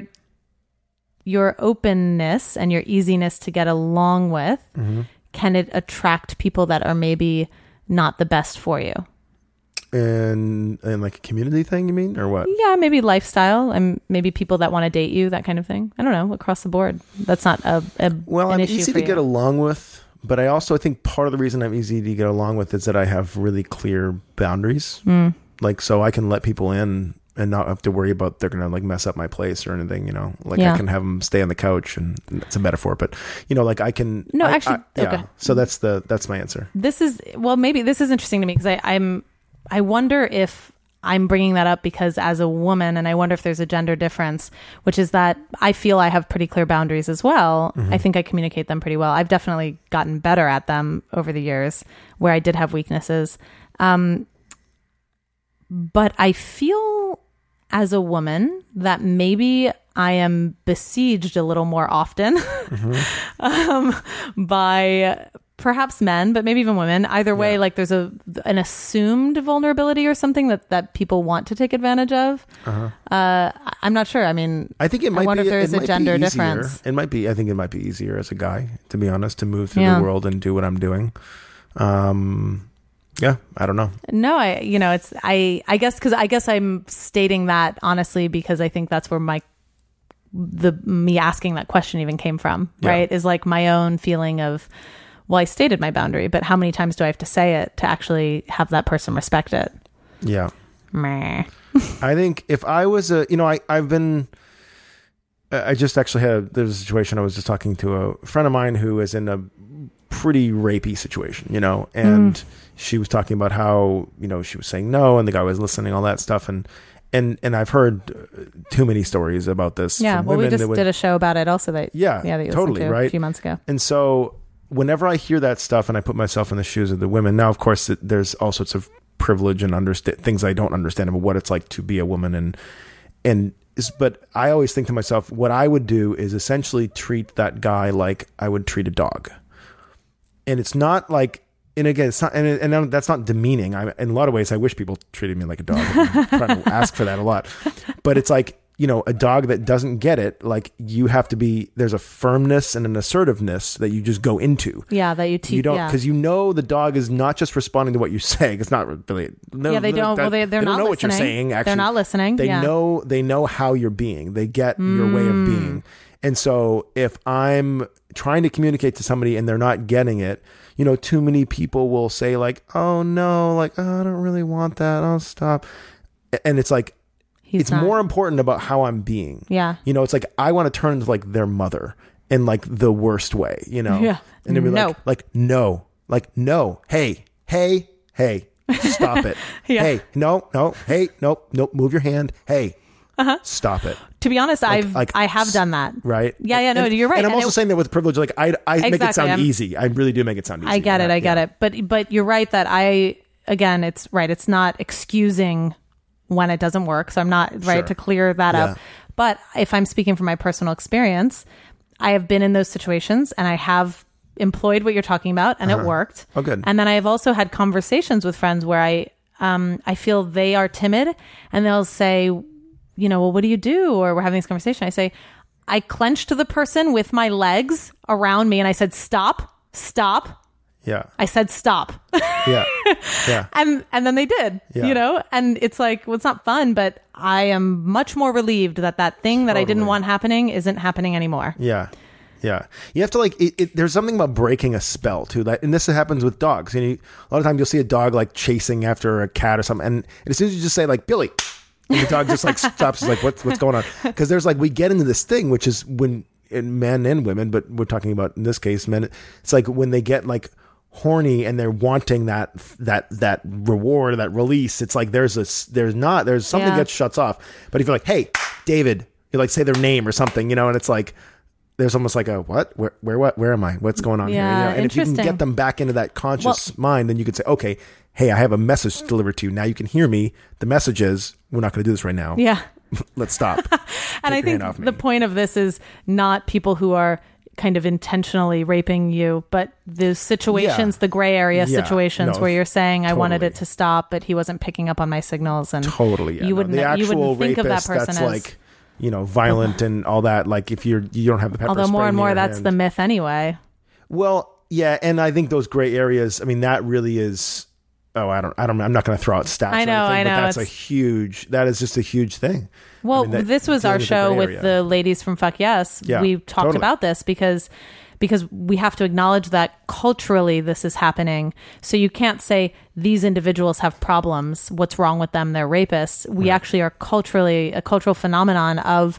your openness and your easiness to get along with Mm-hmm. can it attract people that are maybe not the best for you? And and like a community thing, you mean, or what? Yeah, maybe lifestyle and maybe people that want to date you, that kind of thing. I don't know, across the board. That's not a, a Well, I'm easy to you. get along with, but I also I think part of the reason I'm easy to get along with is that I have really clear boundaries. Mm. Like, so I can let people in and not have to worry about they're gonna like mess up my place or anything. You know, like Yeah. I can have them stay on the couch, and it's a metaphor, but you know, like I can. No, I- actually, I- yeah. okay. So that's the that's my answer. this is well maybe this is interesting to me because i'm i wonder if i'm bringing that up because as a woman and i wonder if there's a gender difference which is that i feel i have pretty clear boundaries as well i think i communicate them pretty well i've definitely gotten better at them over the years where i did have weaknesses um, but i feel as a woman that maybe I am besieged a little more often um, by perhaps men, but maybe even women. Either way, Yeah. like there's a an assumed vulnerability or something that that people want to take advantage of. Uh, I- I'm not sure. I mean, I think it I might wonder be. if there is a gender difference. It might be. I think it might be easier as a guy, to be honest, to move through Yeah. the world and do what I'm doing. Um, yeah, I don't know. No, I you know it's I I guess because I guess I'm stating that honestly because I think that's where my the me asking that question even came from Yeah. right is like my own feeling of well I stated my boundary but how many times do I have to say it to actually have that person respect it? Yeah. Meh. I think if I was a, you know, I I've been, I just actually had there's a situation I was just talking to a friend of mine who is in a pretty rapey situation, you know, and mm. She was talking about how you know she was saying no and the guy was listening, all that stuff, and and and I've heard uh, too many stories about this. Yeah, from well we just would- did a show about it also that Yeah, yeah that totally, to right? a few months ago. And so whenever I hear that stuff and I put myself in the shoes of the women, now of course it, there's all sorts of privilege and understand things I don't understand about what it's like to be a woman and and but I always think to myself, what I would do is essentially treat that guy like I would treat a dog. And it's not like, and again, it's not, and, and that's not demeaning. I, in a lot of ways, I wish people treated me like a dog. I'm trying to ask for that a lot, but it's like, you know, a dog that doesn't get it, like you have to be, there's a firmness and an assertiveness that you just go into. Yeah, that you teach. You don't, yeah. because you know the dog is not just responding to what you're saying. It's not really. No, yeah, they don't. well, they they're they don't know listening. what you're saying. Actually, they're not listening. they yeah. know they know how you're being they get your way of mm. being and so if i'm trying to communicate to somebody and they're not getting it you know too many people will say like oh no like oh, i don't really want that. I'll stop. And it's like He's it's not. more important about how i'm being. Yeah. you know it's like i want to turn into like their mother in like the worst way you know? Yeah. and they'd be No. like like no. Like no. Hey. Hey. Hey. Stop it. Yeah. hey. No. No. Hey. Nope. Nope. Move your hand. Hey stop it To be honest, I've like, I have done that. right Yeah, yeah, no, And- you're right. and i'm And also it- saying that with privilege like i i make it sound I'm- easy i really do make it sound easy I get it. I get yeah. it. But but you're right that I again, it's right. It's not excusing when it doesn't work. So I'm not right Sure. to clear that Yeah. up. But if I'm speaking from my personal experience, I have been in those situations and I have employed what you're talking about and it worked. Oh, good. And then I have also had conversations with friends where I um I feel they are timid and they'll say, you know, well, what do you do? Or we're having this conversation. I say, I clenched the person with my legs around me and I said, stop, stop. yeah I said stop. yeah yeah and and then they did. Yeah. You know? And it's like, well, it's not fun, but I am much more relieved that that thing that I didn't want happening isn't happening anymore. Yeah. Yeah. You have to like, it, it, there's something about breaking a spell too. That, and this happens with dogs. You know, a lot of times you'll see a dog like chasing after a cat or something. And, as soon as you just say like, Billy, and the dog just like stops, is like, what's, what's going on? Cause there's like, we get into this thing, which is when in men and women, but we're talking about in this case, men, it's like when they get like, horny and they're wanting that that that reward that release it's like there's a there's not there's something Yeah. that shuts off but if you're like hey david you like say their name or something you know and it's like there's almost like a what where where what where am i what's going on here you know? and if you can get them back into that conscious mind then you could say okay hey i have a message to deliver to you now you can hear me the message is we're not going to do this right now Yeah. let's stop and I think hand off me. the point of this is not people who are kind of intentionally raping you, but the situations, Yeah. the gray area Yeah. situations No, where you're saying I wanted it to stop, but he wasn't picking up on my signals, and Totally. Yeah, you no. wouldn't you wouldn't think of that person that's as like you know violent and all that. Like if you're you don't have the pepper although more and more that's hand. the myth anyway. Well, yeah, and I think those gray areas. I mean, that really is. Oh, I don't. I don't. I'm not going to throw out stats. I or know, anything, I know, But that's a huge. That is just a huge thing. Well, mean, that- this was our with the show with the ladies from Fuck Yes. Yeah, we talked totally. about this because because we have to acknowledge that culturally this is happening. So you can't say these individuals have problems. What's wrong with them? They're rapists. We actually are culturally a cultural phenomenon of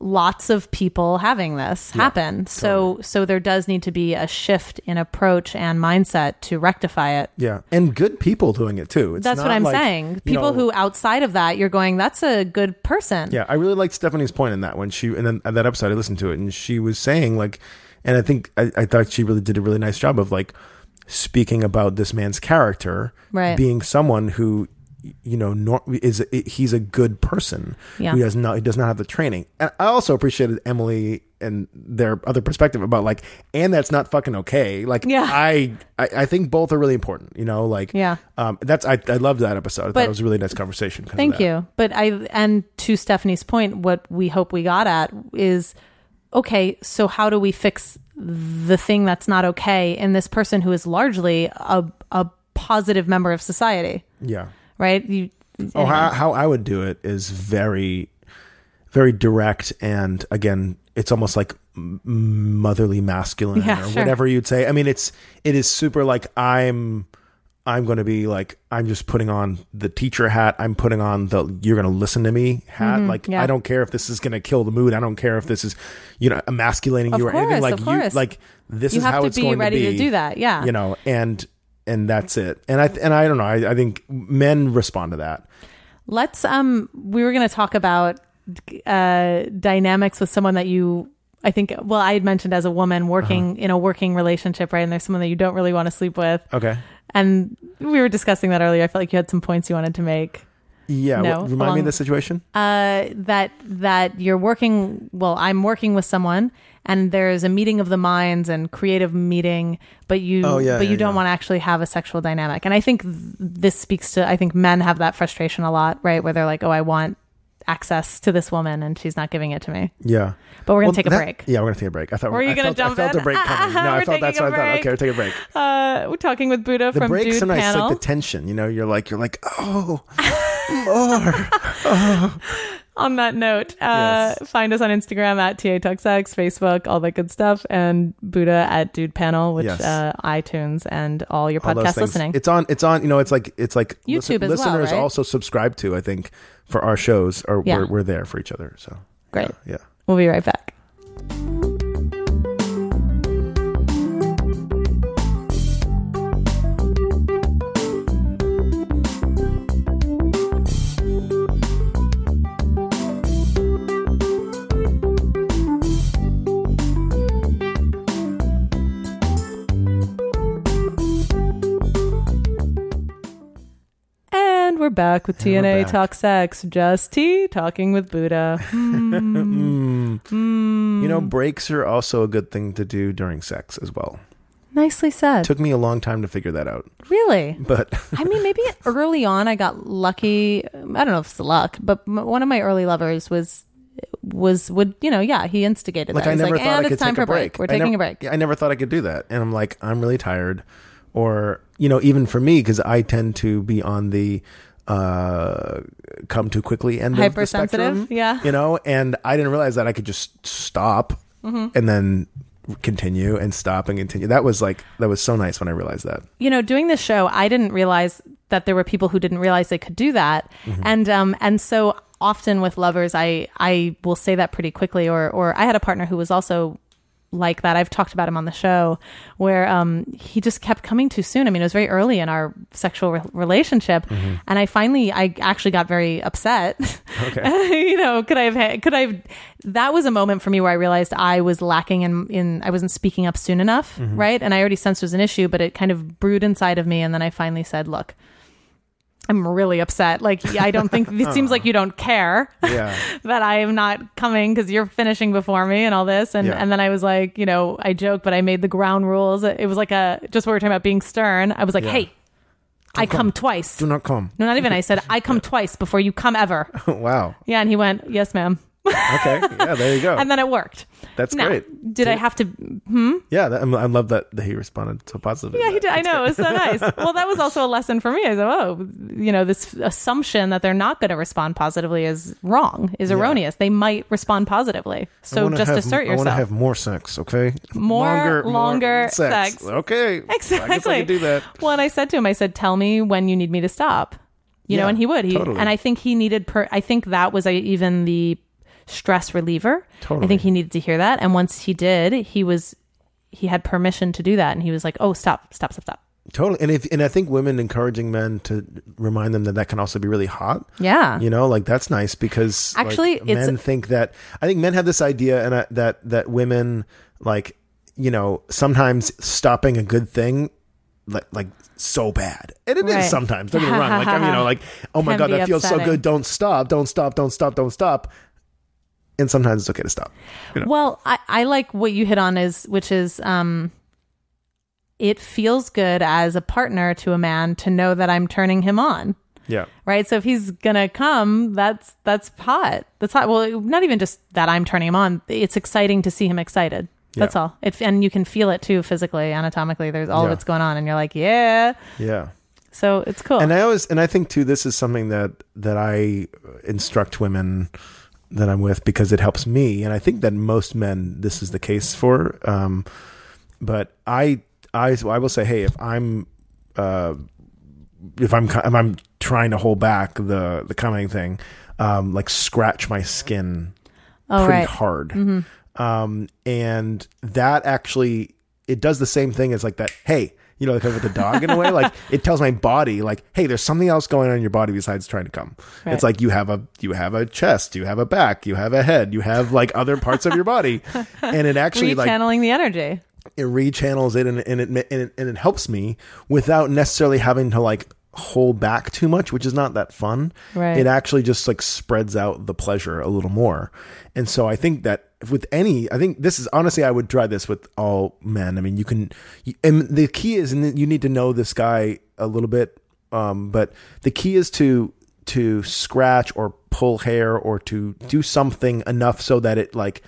lots of people having this happen. So so there does need to be a shift in approach and mindset to rectify it. Yeah, and good people doing it too. It's That's what I'm like, saying. People know- who outside of that, you're going, that's a good person. Yeah, I really liked Stephanie's point in that when she and then at that episode I listened to it and she was saying like, and I think I, I thought she really did a really nice job of like speaking about this man's character Right. being someone who you know nor, is he's a good person Yeah. who has not he does not have the training and i also appreciated emily and their other perspective about like and that's not fucking okay like Yeah. I, I i think both are really important you know like Yeah. um that's i i loved that episode i thought it was a really nice conversation. Thank you. But I and to Stephanie's point, what we hope we got at is okay, so how do we fix the thing that's not okay in this person who is largely a a positive member of society, yeah right? You Oh, how, how I would do it is very, very direct, and again, it's almost like motherly masculine Yeah, or sure. whatever you'd say. I mean, it's it is super like I'm. I'm going to be like I'm just putting on the teacher hat. I'm putting on the you're going to listen to me hat. like Mm-hmm. yeah. I don't care if this is going to kill the mood. I don't care if this is you know emasculating Of you or anything. Like you course. like this you is have how to be going ready to be ready to, do that. Yeah. You know, and and that's it. And I and I don't know. I, I think men respond to that. Let's um we were going to talk about uh dynamics with someone that you I think well I had mentioned as a woman working Uh-huh. in a working relationship, right? And there's someone that you don't really want to sleep with. Okay. And we were discussing that earlier. I felt like you had some points you wanted to make. Yeah. No, remind me of the situation. Uh, that that you're working. Well, I'm working with someone, and there's a meeting of the minds and creative meeting, but you Oh, yeah, but you yeah, don't yeah. want to actually have a sexual dynamic. And I think th- this speaks to. I think men have that frustration a lot, right? Where they're like, "Oh, I want access to this woman, and she's not giving it to me." Yeah. But we're gonna Well, take a that- break. Yeah, we're gonna take a break. I thought. We were you gonna felt, jump I felt in? a break coming. No, I felt that's what a I thought. Okay, we're taking a break. Uh, we're talking with Booda The from breaks Dude nice, Panel. like the tension. You know, you're like you're like oh more. on that note, uh, Yes. find us on Instagram at TATuxX, Facebook, all that good stuff, and Booda at Dude Panel, which Yes. uh, iTunes and all your all podcast listening. It's on. It's on. You know, it's like it's like YouTube as well, listeners right? also subscribe to. I think for our shows, or Yeah. we're, we're there for each other. So Great. yeah. We'll be right back. And we're back with And we're TNA. Talk Sex. Just T talking with Booda. Mm. Mm. You know, breaks are also a good thing to do during sex as well. Nicely said. took me a long time to figure that out, really? but I mean, maybe early on I got lucky. I don't know if it's luck, but one of my early lovers was was would you know yeah he instigated like that. I He's never like, thought and I could it's time take for a break. We're I taking never- a break. I never thought I could do that, and I'm like, I'm really tired, or you know, even for me because I tend to be on the uh come too quickly end of the Hypersensitive, spectrum, yeah. you know, and I didn't realize that I could just stop Mm-hmm. and then continue and stop and continue. That was like that was so nice when I realized that. you know, doing this show, I didn't realize that there were people who didn't realize they could do that, Mm-hmm. and um, and so often with lovers, I I will say that pretty quickly. Or or I had a partner who was also like that. I've talked about him on the show, where um he just kept coming too soon. I mean, it was very early in our sexual re- relationship, Mm-hmm. and I finally I actually got very upset. Okay. you know, could I have had, could I have, that was a moment for me where I realized I was lacking in, in, I wasn't speaking up soon enough. Right. And I already sensed it was an issue, but it kind of brewed inside of me. And then I finally said, look, I'm really upset. Like, I don't think it seems like you don't care Yeah. that I am not coming because you're finishing before me and all this. And Yeah. and then I was like, you know, I joke, but I made the ground rules. It was like a just what we were talking about being stern. I was like, Yeah. hey, I come twice. Do not come. No, not even. I said I come twice before you come ever. wow. Yeah, and he went, yes, ma'am. Okay. Yeah. There you go. And then it worked. That's Now, great. Did I have to? Hmm? Yeah. That, I love that, that he responded so positively. Yeah, he did. I know. It was so nice. Well, that was also a lesson for me. I said, oh, you know, this assumption that they're not going to respond positively is wrong, is Yeah. erroneous. They might respond positively. So just assert I want to have more sex, okay? More longer sex. Okay. I guess I can do that. Well, and I said to him, I said, "Tell me when you need me to stop." You know, and he would. He totally. and I think he needed. Per, I think that was uh, even the stress reliever. I think he needed to hear that. And once he did, he was he had permission to do that, and he was like, "Oh, stop, stop, stop, stop." Totally. And if and I think women encouraging men to remind them that that can also be really hot. Yeah. You know, like that's nice because Actually, it's- men think that I think men have this idea and uh, that that women like you know sometimes stopping a good thing like like so bad and it is Right. sometimes don't get me wrong like I mean, you know like oh my god that feels so good don't stop don't stop don't stop don't stop and sometimes it's okay to stop you know? Well, I, I like what you hit on is which is um it feels good as a partner to a man to know that I'm turning him on. yeah Right? So if he's gonna come, that's that's hot. That's hot. Well, not even just that I'm turning him on. It's exciting to see him excited. That's Yeah. all. It and you can feel it too physically, anatomically. There's all of Yeah. it's going on, and you're like, yeah. yeah So it's cool. and I always and I think too this is something that that I instruct women that I'm with because it helps me and I think that most men this is the case for um but I I I will say hey if I'm uh if I'm if I'm trying to hold back the the coming thing um like scratch my skin oh pretty right. hard. Um, and that actually it does the same thing as like that. Hey, you know, like with the dog in a way, like it tells my body, like, hey, there's something else going on in your body besides trying to come. Right. It's like you have a you have a chest, you have a back, you have a head, you have like other parts of your body, and it actually like Rechanneling the energy. it rechannels it and, and it and it and it helps me without necessarily having to like hold back too much, which is not that fun. Right. It actually just like spreads out the pleasure a little more. And so I think that with any, I think this is honestly, I would try this with all men. I mean, you can, you, and the key is, and you need to know this guy a little bit. Um, but the key is to to scratch or pull hair or to do something enough so that it like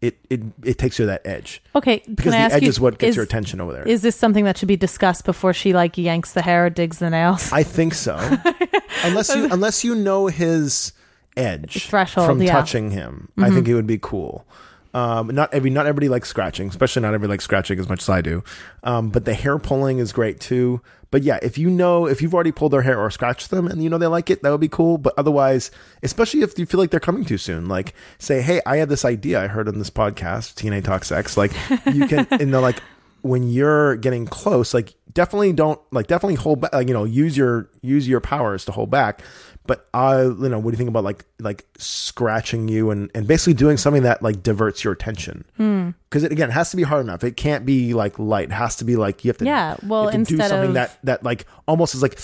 it it it takes you to that edge Okay, because can I the ask edge you, is what gets your attention over there. Is this something that should be discussed before she like yanks the hair or digs the nails? I think so. unless you unless you know his edge Threshold, from yeah. Touching him, I think it would be cool. Um, not every not everybody likes scratching, especially not everybody likes scratching as much as I do. Um, but the hair pulling is great too. But yeah, if you know if you've already pulled their hair or scratched them and you know they like it, that would be cool. But otherwise, especially if you feel like they're coming too soon, like say, hey, I had this idea I heard on this podcast, TNA Talk Sex. Like you can, and they're like, when you're getting close, like definitely don't like definitely hold back. Like you know, use your use your powers to hold back. But I, you know, what do you think about like like scratching you and and basically doing something that like diverts your attention? Hmm. Because it again it has to be hard enough. It can't be like light. It has to be like you have to. Yeah, well, to do something of- that that like almost is like.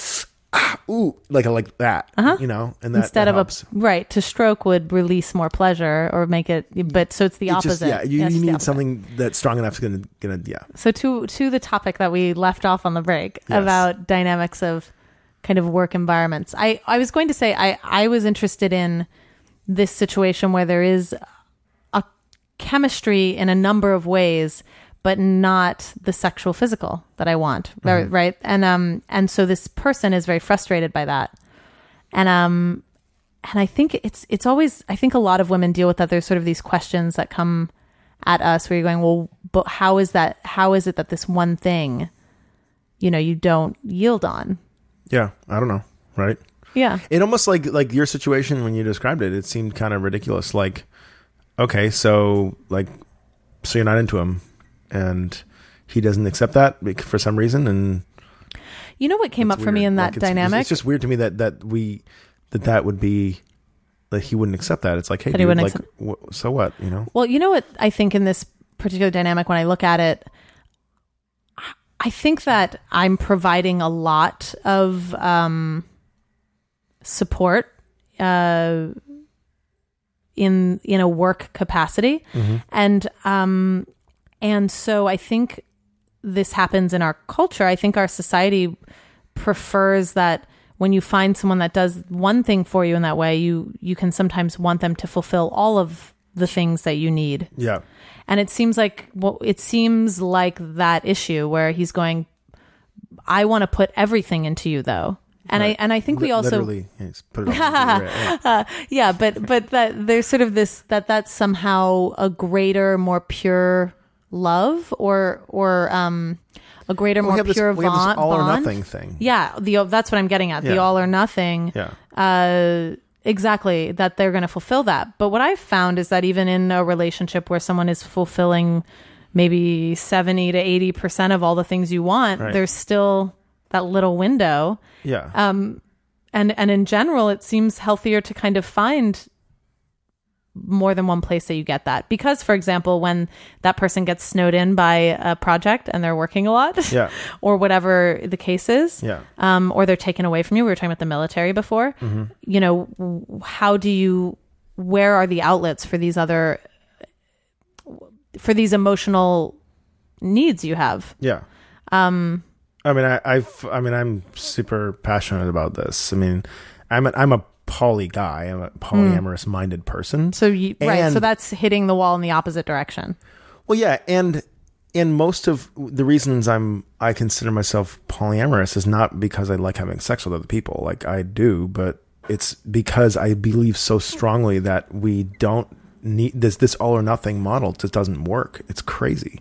Ah, ooh, like like that, you know, and that Uh-huh. Instead that of helps. a right to stroke would release more pleasure or make it, but so it's the It's opposite. just yeah, you, Yeah, you need something that's strong enough to gonna gonna yeah So to to the topic that we left off on the break Yes. about dynamics of kind of work environments. I I was going to say I I was interested in this situation where there is a chemistry in a number of ways but not the sexual physical that I want right, right? And um and so this person is very frustrated by that. And um and I think it's it's always I think a lot of women deal with that there's sort of these questions that come at us where you're going well but how is that how is it that this one thing you know you don't yield on yeah I don't know right yeah It almost like like your situation when you described it, it seemed kind of ridiculous. Like, okay, so like, so you're not into him, and he doesn't accept that for some reason, and you know what came it's up for me in that Like, it's- dynamic It's just weird to me that that we that that would be that he wouldn't accept that. It's like, hey, he dude, wouldn't like, wh- so what? You know? Well, you know what I think in this particular dynamic when I look at it, I think that I'm providing a lot of um support uh, in in a work capacity, and um, and so I think this happens in our culture. I think our society prefers that when you find someone that does one thing for you in that way, you you can sometimes want them to fulfill all of the things that you need. Yeah. And it seems like well, it seems like that issue where he's going. I want to put everything into you, though, and I and I think we also literally yeah, put it yeah. yeah, but but that there's sort of this that that's somehow a greater, more pure love, or or um a greater, We more pure this bond. all or nothing thing. Yeah, the that's what I'm getting at. The all or nothing. Yeah. Uh, exactly that they're going to fulfill that. But what I've found is that even in a relationship where someone is fulfilling maybe 70 to 80 percent of all the things you want, Right. there's still that little window Yeah. um, and and in general it seems healthier to kind of find more than one place that you get that because for example when that person gets snowed in by a project and they're working a lot yeah. or whatever the case is Yeah. um, or they're taken away from you we were talking about the military before Mm-hmm. you know how do you where are the outlets for these other for these emotional needs you have Yeah. Um, I mean, I, I've, I mean, I'm super passionate about this. I mean, I'm, a, I'm a poly guy. I'm a polyamorous minded person. so you right so that's hitting the wall in the opposite direction Well, yeah, and and most of the reasons I'm I consider myself polyamorous is not because I like having sex with other people, like I do, but it's because I believe so strongly that we don't need this this all or nothing model just doesn't work. It's crazy,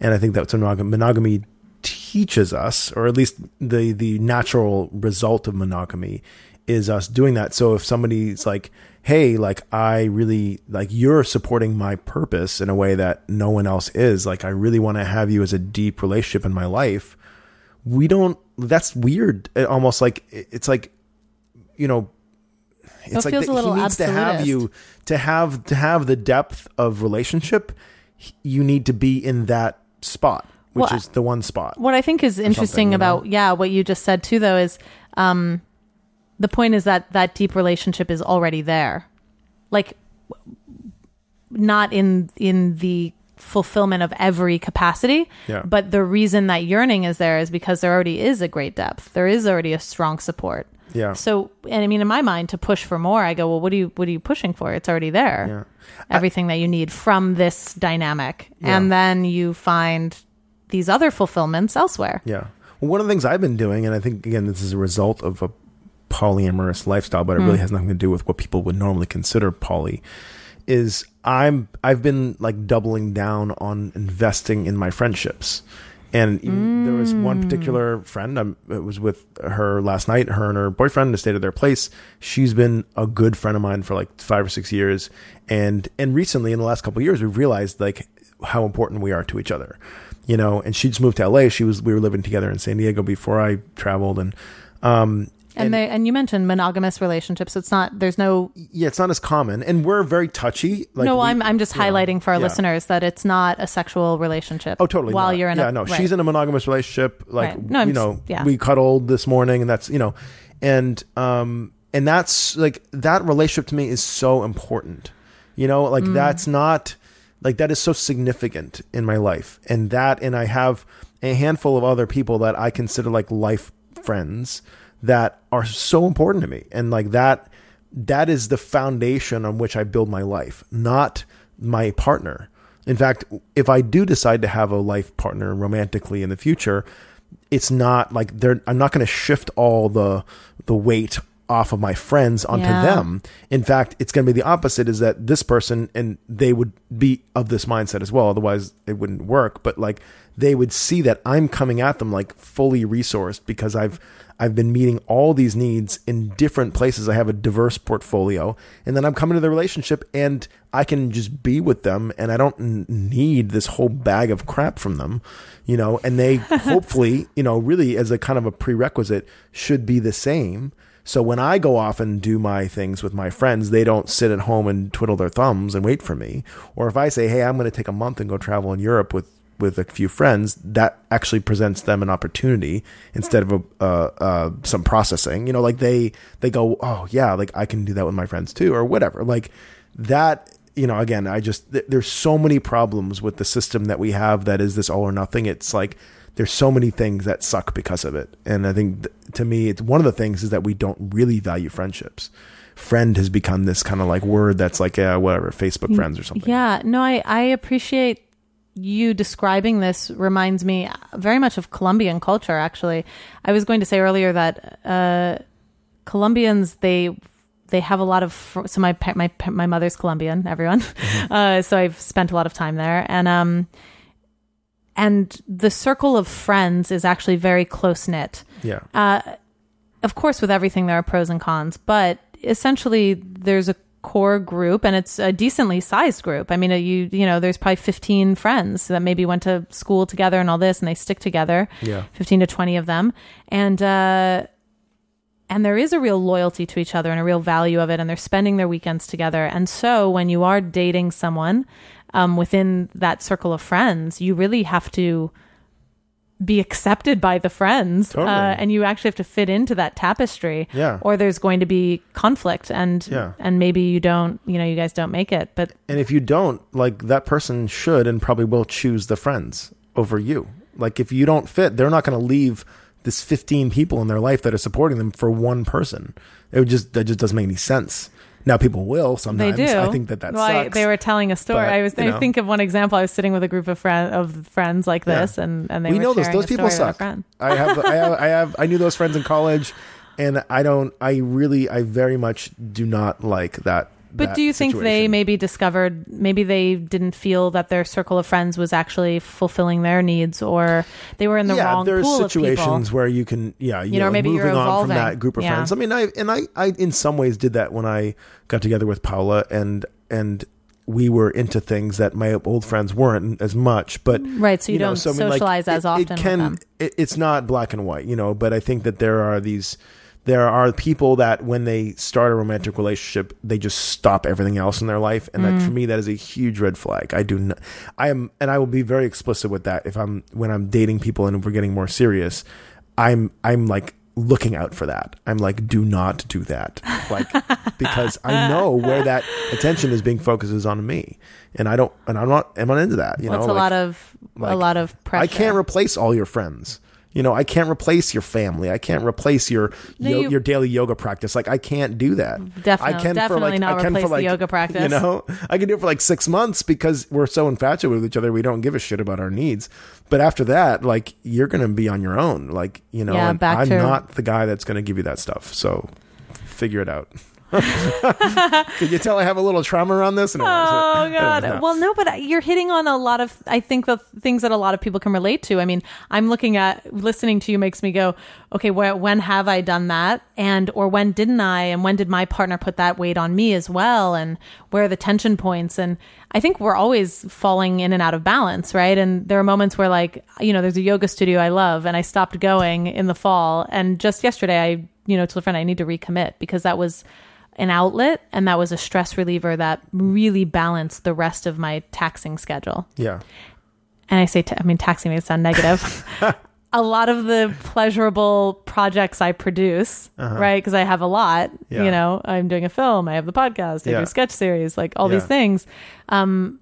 and I think that's what monogamy teaches us, or at least the the natural result of monogamy is us doing that. So if somebody's like, "Hey, like I really like you're supporting my purpose in a way that no one else is. Like I really want to have you as a deep relationship in my life." We don't. That's weird. It almost like it's like, you know, it's like feels that a little he needs to have you to have to have the depth of relationship. You need to be in that spot, which Well, is the one spot. what I think is interesting you know? about yeah what you just said too though is um the point is that that deep relationship is already there like not in in the fulfillment of every capacity Yeah. but the reason that yearning is there is because there already is a great depth there is already a strong support Yeah. so and i mean in my mind to push for more i go well what are you what are you pushing for it's already there Yeah. everything that you need from this dynamic and then you find these other fulfillments elsewhere Yeah. Well, one of the things I've been doing, and I think again this is a result of a polyamorous lifestyle, but it really hmm. has nothing to do with what people would normally consider poly, is I'm I've been like doubling down on investing in my friendships. And even- there was one hmm. particular friend. I'm, it was with her last night. Her and her boyfriend stayed at their place. She's been a good friend of mine for like five or six years, and and recently in the last couple of years, we've realized like how important we are to each other you know and she just moved to la she was we were living together in san diego before i traveled and um and, they and you mentioned monogamous relationships. It's not there's no yeah it's not as common and we're very touchy like no. we- I'm I'm just yeah, highlighting for our yeah. listeners that it's not a sexual relationship. Oh, totally. While not. you're in yeah, a no, right. she's in a monogamous relationship. Like, Right. No, I'm you just- know, yeah. we cuddled this morning, and that's you know, and um, and that's like that relationship to me is so important. You know, like Mm. that's not like that is so significant in my life, and that, and I have a handful of other people that I consider like life friends that are so important to me, and like that, that is the foundation on which I build my life, not my partner. In fact, if I do decide to have a life partner romantically in the future, it's not like they're I'm not going to shift all the the weight off of my friends onto Yeah. them. In fact, it's going to be the opposite is that this person and they would be of this mindset as well otherwise it wouldn't work, but like they would see that I'm coming at them like fully resourced because I've I've been meeting all these needs in different places. I have a diverse portfolio, and then I'm coming to the relationship, and I can just be with them, and I don't need this whole bag of crap from them, you know. And they hopefully, you know, really as a kind of a prerequisite, should be the same. So when I go off and do my things with my friends, they don't sit at home and twiddle their thumbs and wait for me. Or if I say, "Hey, I'm going to take a month and go travel in Europe with with a few friends, that actually presents them an opportunity instead of a, uh, uh, some processing. You know, like they they go, oh yeah, like I can do that with my friends too, or whatever. Like that. You know, again, I just th- there's so many problems with the system that we have that is this all or nothing. It's like there's so many things that suck because of it, and I think th- to me, it's one of the things is that we don't really value friendships friend has become this kind of like word that's like uh, whatever Facebook friends or something. Yeah, no, I I appreciate you describing this reminds me very much of Colombian culture. Actually, I was going to say earlier that uh, Colombians they they have a lot of fr- so my my my mother's Colombian. Everyone, uh, so I've spent a lot of time there, and um, and the circle of friends is actually very close knit. Yeah. Uh, of course, with everything there are pros and cons, but essentially there's a core group and it's a decently sized group. I mean, uh, you you know, there's probably 15 friends that maybe went to school together and all this, and they stick together. Yeah. 15 to 20 of them, and uh, and there is a real loyalty to each other and a real value of it, and they're spending their weekends together. And so, when you are dating someone um, within that circle of friends, you really have to be accepted by the friends Totally. uh, and you actually have to fit into that tapestry Yeah. or there's going to be conflict and Yeah. and maybe you don't you know you guys don't make it but And if you don't, like that person should and probably will choose the friends over you. Like if you don't fit, they're not going to leave this 15 people in their life that are supporting them for one person. It would just that just doesn't make any sense. Now people will sometimes. they do I think that that well, I- sucks. they were telling a story but, i was you i think of one example i was sitting with a group of friend of friends like Yeah. this and and they we were know those those people story about a suck. I have I have I have I knew those friends in college and I don't I really I very much do not like that But do you think they maybe discovered maybe they didn't feel that their circle of friends was actually fulfilling their needs or they were in the yeah, wrong there's pool of situations where you can, yeah, you, You know, know, maybe moving you're on from that group of Yeah. friends. I mean, I and I, I in some ways did that when I got together with Paula, and and we were into things that my old friends weren't as much. But Right, so you, know, don't so, I mean, like, socialize as it- often It can. It, it's not black and white, you know. But I think that there are these. There are people that when they start a romantic relationship, they just stop everything else in their life, and that for Mm. me that is a huge red flag. I do not. I am, and I will be very explicit with that. If I'm when I'm dating people and we're getting more serious, I'm I'm like looking out for that. I'm like, do not do that, like because I know where that attention is being focused is on me, and I don't, and I'm not, I'm not into that. You Well, know, it's a like, lot of a lot of pressure. I can't replace all your friends. You know, I can't replace your family. I can't replace your No, yo- you- your daily yoga practice. Like I can't do that. Definitely- I can for definitely like not I can replace for the yoga practice. You know, I can do it for like six months because we're so infatuated with each other. We don't give a shit about our needs. But after that, like you're gonna be on your own. Like you know, Yeah, I'm to- not the guy that's gonna give you that stuff. So figure it out. Can you tell I have a little trauma around this? No, Oh god. no. Well, no, but you're hitting on a lot of I think the things that a lot of people can relate to. I mean, I'm looking at listening to you makes me go, okay, where, when have I done that? And or when didn't I? And when did my partner put that weight on me as well? And where are the tension points? And I think we're always falling in and out of balance, right? And there are moments where like, you know, there's a yoga studio I love and I stopped going in the fall and just yesterday I, you know, told a friend I need to recommit because that was an outlet and that was a stress reliever that really balanced the rest of my taxing schedule. yeah, And I say, ta- I mean, taxing it sound negative. a lot of the pleasurable projects I produce, right? Because I have a lot, Uh-huh. Yeah. you know, I'm doing a film, I have the podcast, I Yeah. do sketch series, like all Yeah. these things. Um,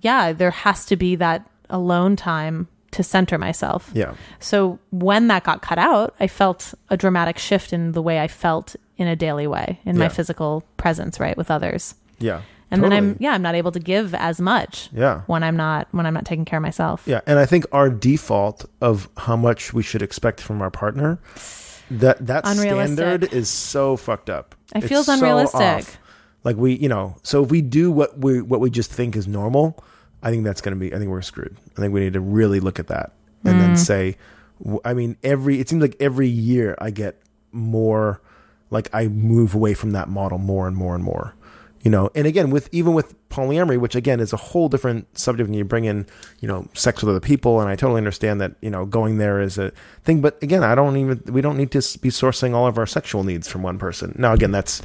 yeah, there has to be that alone time to center myself. yeah, So when that got cut out, I felt a dramatic shift in the way I felt in a daily way, in my physical presence, right, with others. yeah. And then I'm yeah, I'm not able to give as much yeah. when I'm not when I'm not taking care of myself. Yeah, and I think our default of how much we should expect from our partner that that standard is so fucked up. It It's feels so unrealistic. off. Like we, you know, so if we do what we what we just think is normal, I think that's going to be. I think we're screwed. I think we need to really look at that and Mm. then say. I mean, every it seems like every year I get more, like I move away from that model more and more and more. You know and again with even with polyamory which again is a whole different subject when you bring in you know sex with other people and i totally understand that you know going there is a thing but again i don't even we don't need to be sourcing all of our sexual needs from one person now again that's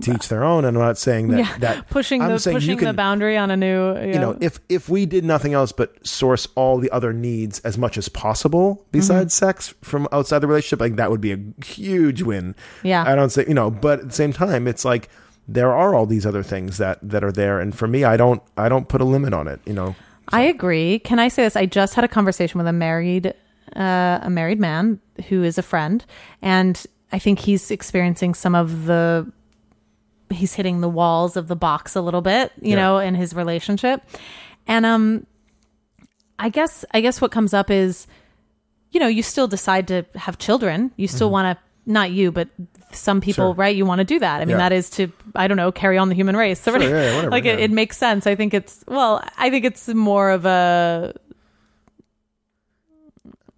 to each their own and i'm not saying that yeah, that pushing I'm the pushing the boundary on a new. You, you know if if we did nothing else but source all the other needs as much as possible besides Mm-hmm. sex from outside the relationship like that would be a huge win Yeah. i don't say you know but at the same time it's like there are all these other things that that are there and for me i don't i don't put a limit on it you know I agree. Can I say this? I just had a conversation with a married uh, a married man who is a friend, and I think he's experiencing some of the he's hitting the walls of the box a little bit, you Yeah. know, in his relationship. And um I guess I guess what comes up is you know, you still decide to have children. You still want to not you, but some people. Sure. right? You want to do that. I mean, Yeah. that is to I don't know, carry on the human race. So Sure, yeah, yeah, whatever, like it, yeah. it makes sense. I think it's well, I think it's more of a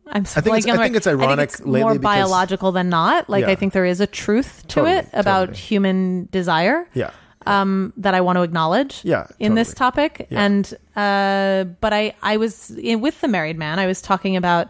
I'm I think it's- I think it's ironic lately more because- biological than not. Like Yeah. I think there is a truth to Totally, it about totally. human desire yeah um, that I want to acknowledge Yeah, in this topic. Yeah. And uh, but I I was in, with the married man. I was talking about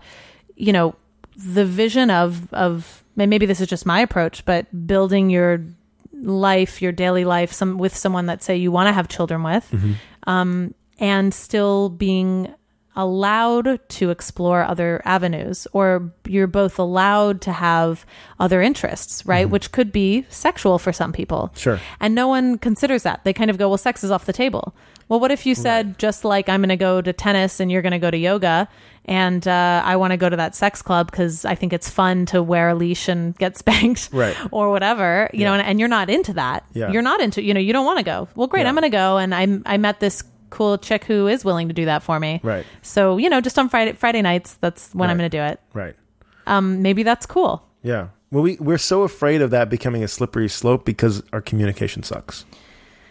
you know the vision of of maybe this is just my approach, but building your life, your daily life, some with someone that say you want to have children with, Mm-hmm. um, and still being allowed to explore other avenues or you're both allowed to have other interests right which could be sexual for some people Mm-hmm. Sure. and no one considers that. They kind of go, well, sex is off the table. Well, what if you said, just like I'm going to go to tennis and you're going to go to yoga, and uh, I want to go to that sex club because I think it's fun to wear a leash and get spanked Right. or whatever, you know, and, and you're not into that. Yeah. You're not into, you know, you don't want to go. Well, great, Yeah. I'm going to go. And I, I met this cool chick who is willing to do that for me. Right. So, you know, just on Friday, Friday nights, that's when I'm Right. going to do it. right Um, maybe that's cool. yeah well we we're so afraid of that becoming a slippery slope because our communication sucks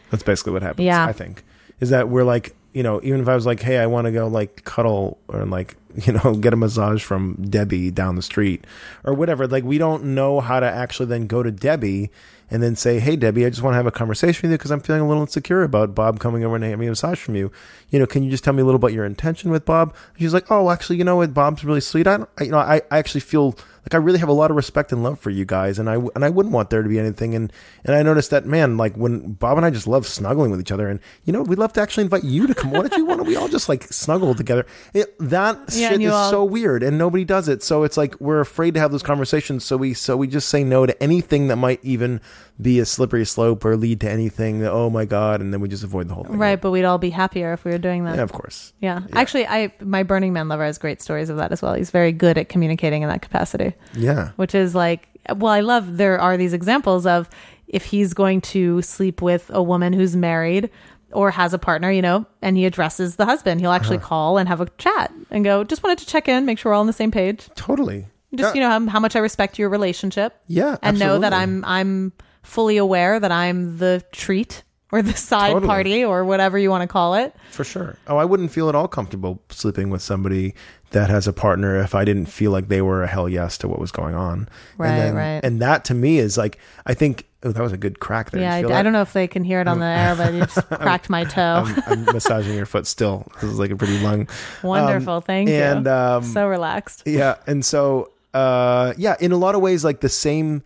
that's basically what happens Yeah. i think is that we're like you know even if i was like hey i want to go like cuddle or like you know get a massage from debbie down the street or whatever like we don't know how to actually then go to debbie and then say hey debbie i just want to have a conversation with you because i'm feeling a little insecure about bob coming over and having a massage from you. You know can you just tell me a little about your intention with bob? She's like oh actually you know what? Bob's really sweet. I, I you know I, I actually feel like I really have a lot of respect and love for you guys, and I and I wouldn't want there to be anything. And and I noticed that man, like when Bob and I just love snuggling with each other, and you know we'd love to actually invite you to come. Why don't you want to? We all just like snuggle together. It, that Yeah, shit is all- so weird, and nobody does it. So it's like we're afraid to have those conversations. So we so we just say no to anything that might even be a slippery slope or lead to anything. That, oh my god, and then we just avoid the whole thing. Right. But we'd all be happier if we were doing that. Yeah, of course. Yeah. Actually, I my Burning Man lover has great stories of that as well. He's very good at communicating in that capacity, Yeah. which is like, well, I love there are these examples of if he's going to sleep with a woman who's married or has a partner, you know, and he addresses the husband, he'll actually Uh-huh. call and have a chat and go, just wanted to check in, make sure we're all on the same page. Totally. Just, Yeah. you know, how, how much I respect your relationship Yeah, and know that. I'm I'm fully aware that I'm the treat or the side Totally. party or whatever you want to call it. For sure. Oh, I wouldn't feel at all comfortable sleeping with somebody that has a partner if I didn't feel like they were a hell yes to what was going on. Right, and then, right. And that to me is like, I think, oh, that was a good crack there. Yeah, I, Did you feel I don't know if they can hear it on the air, but you just cracked my toe. I'm, I'm massaging your foot still. This is like a pretty long. Wonderful, thank and, you. um, so relaxed. Yeah. And so, uh, yeah, in a lot of ways, like the same.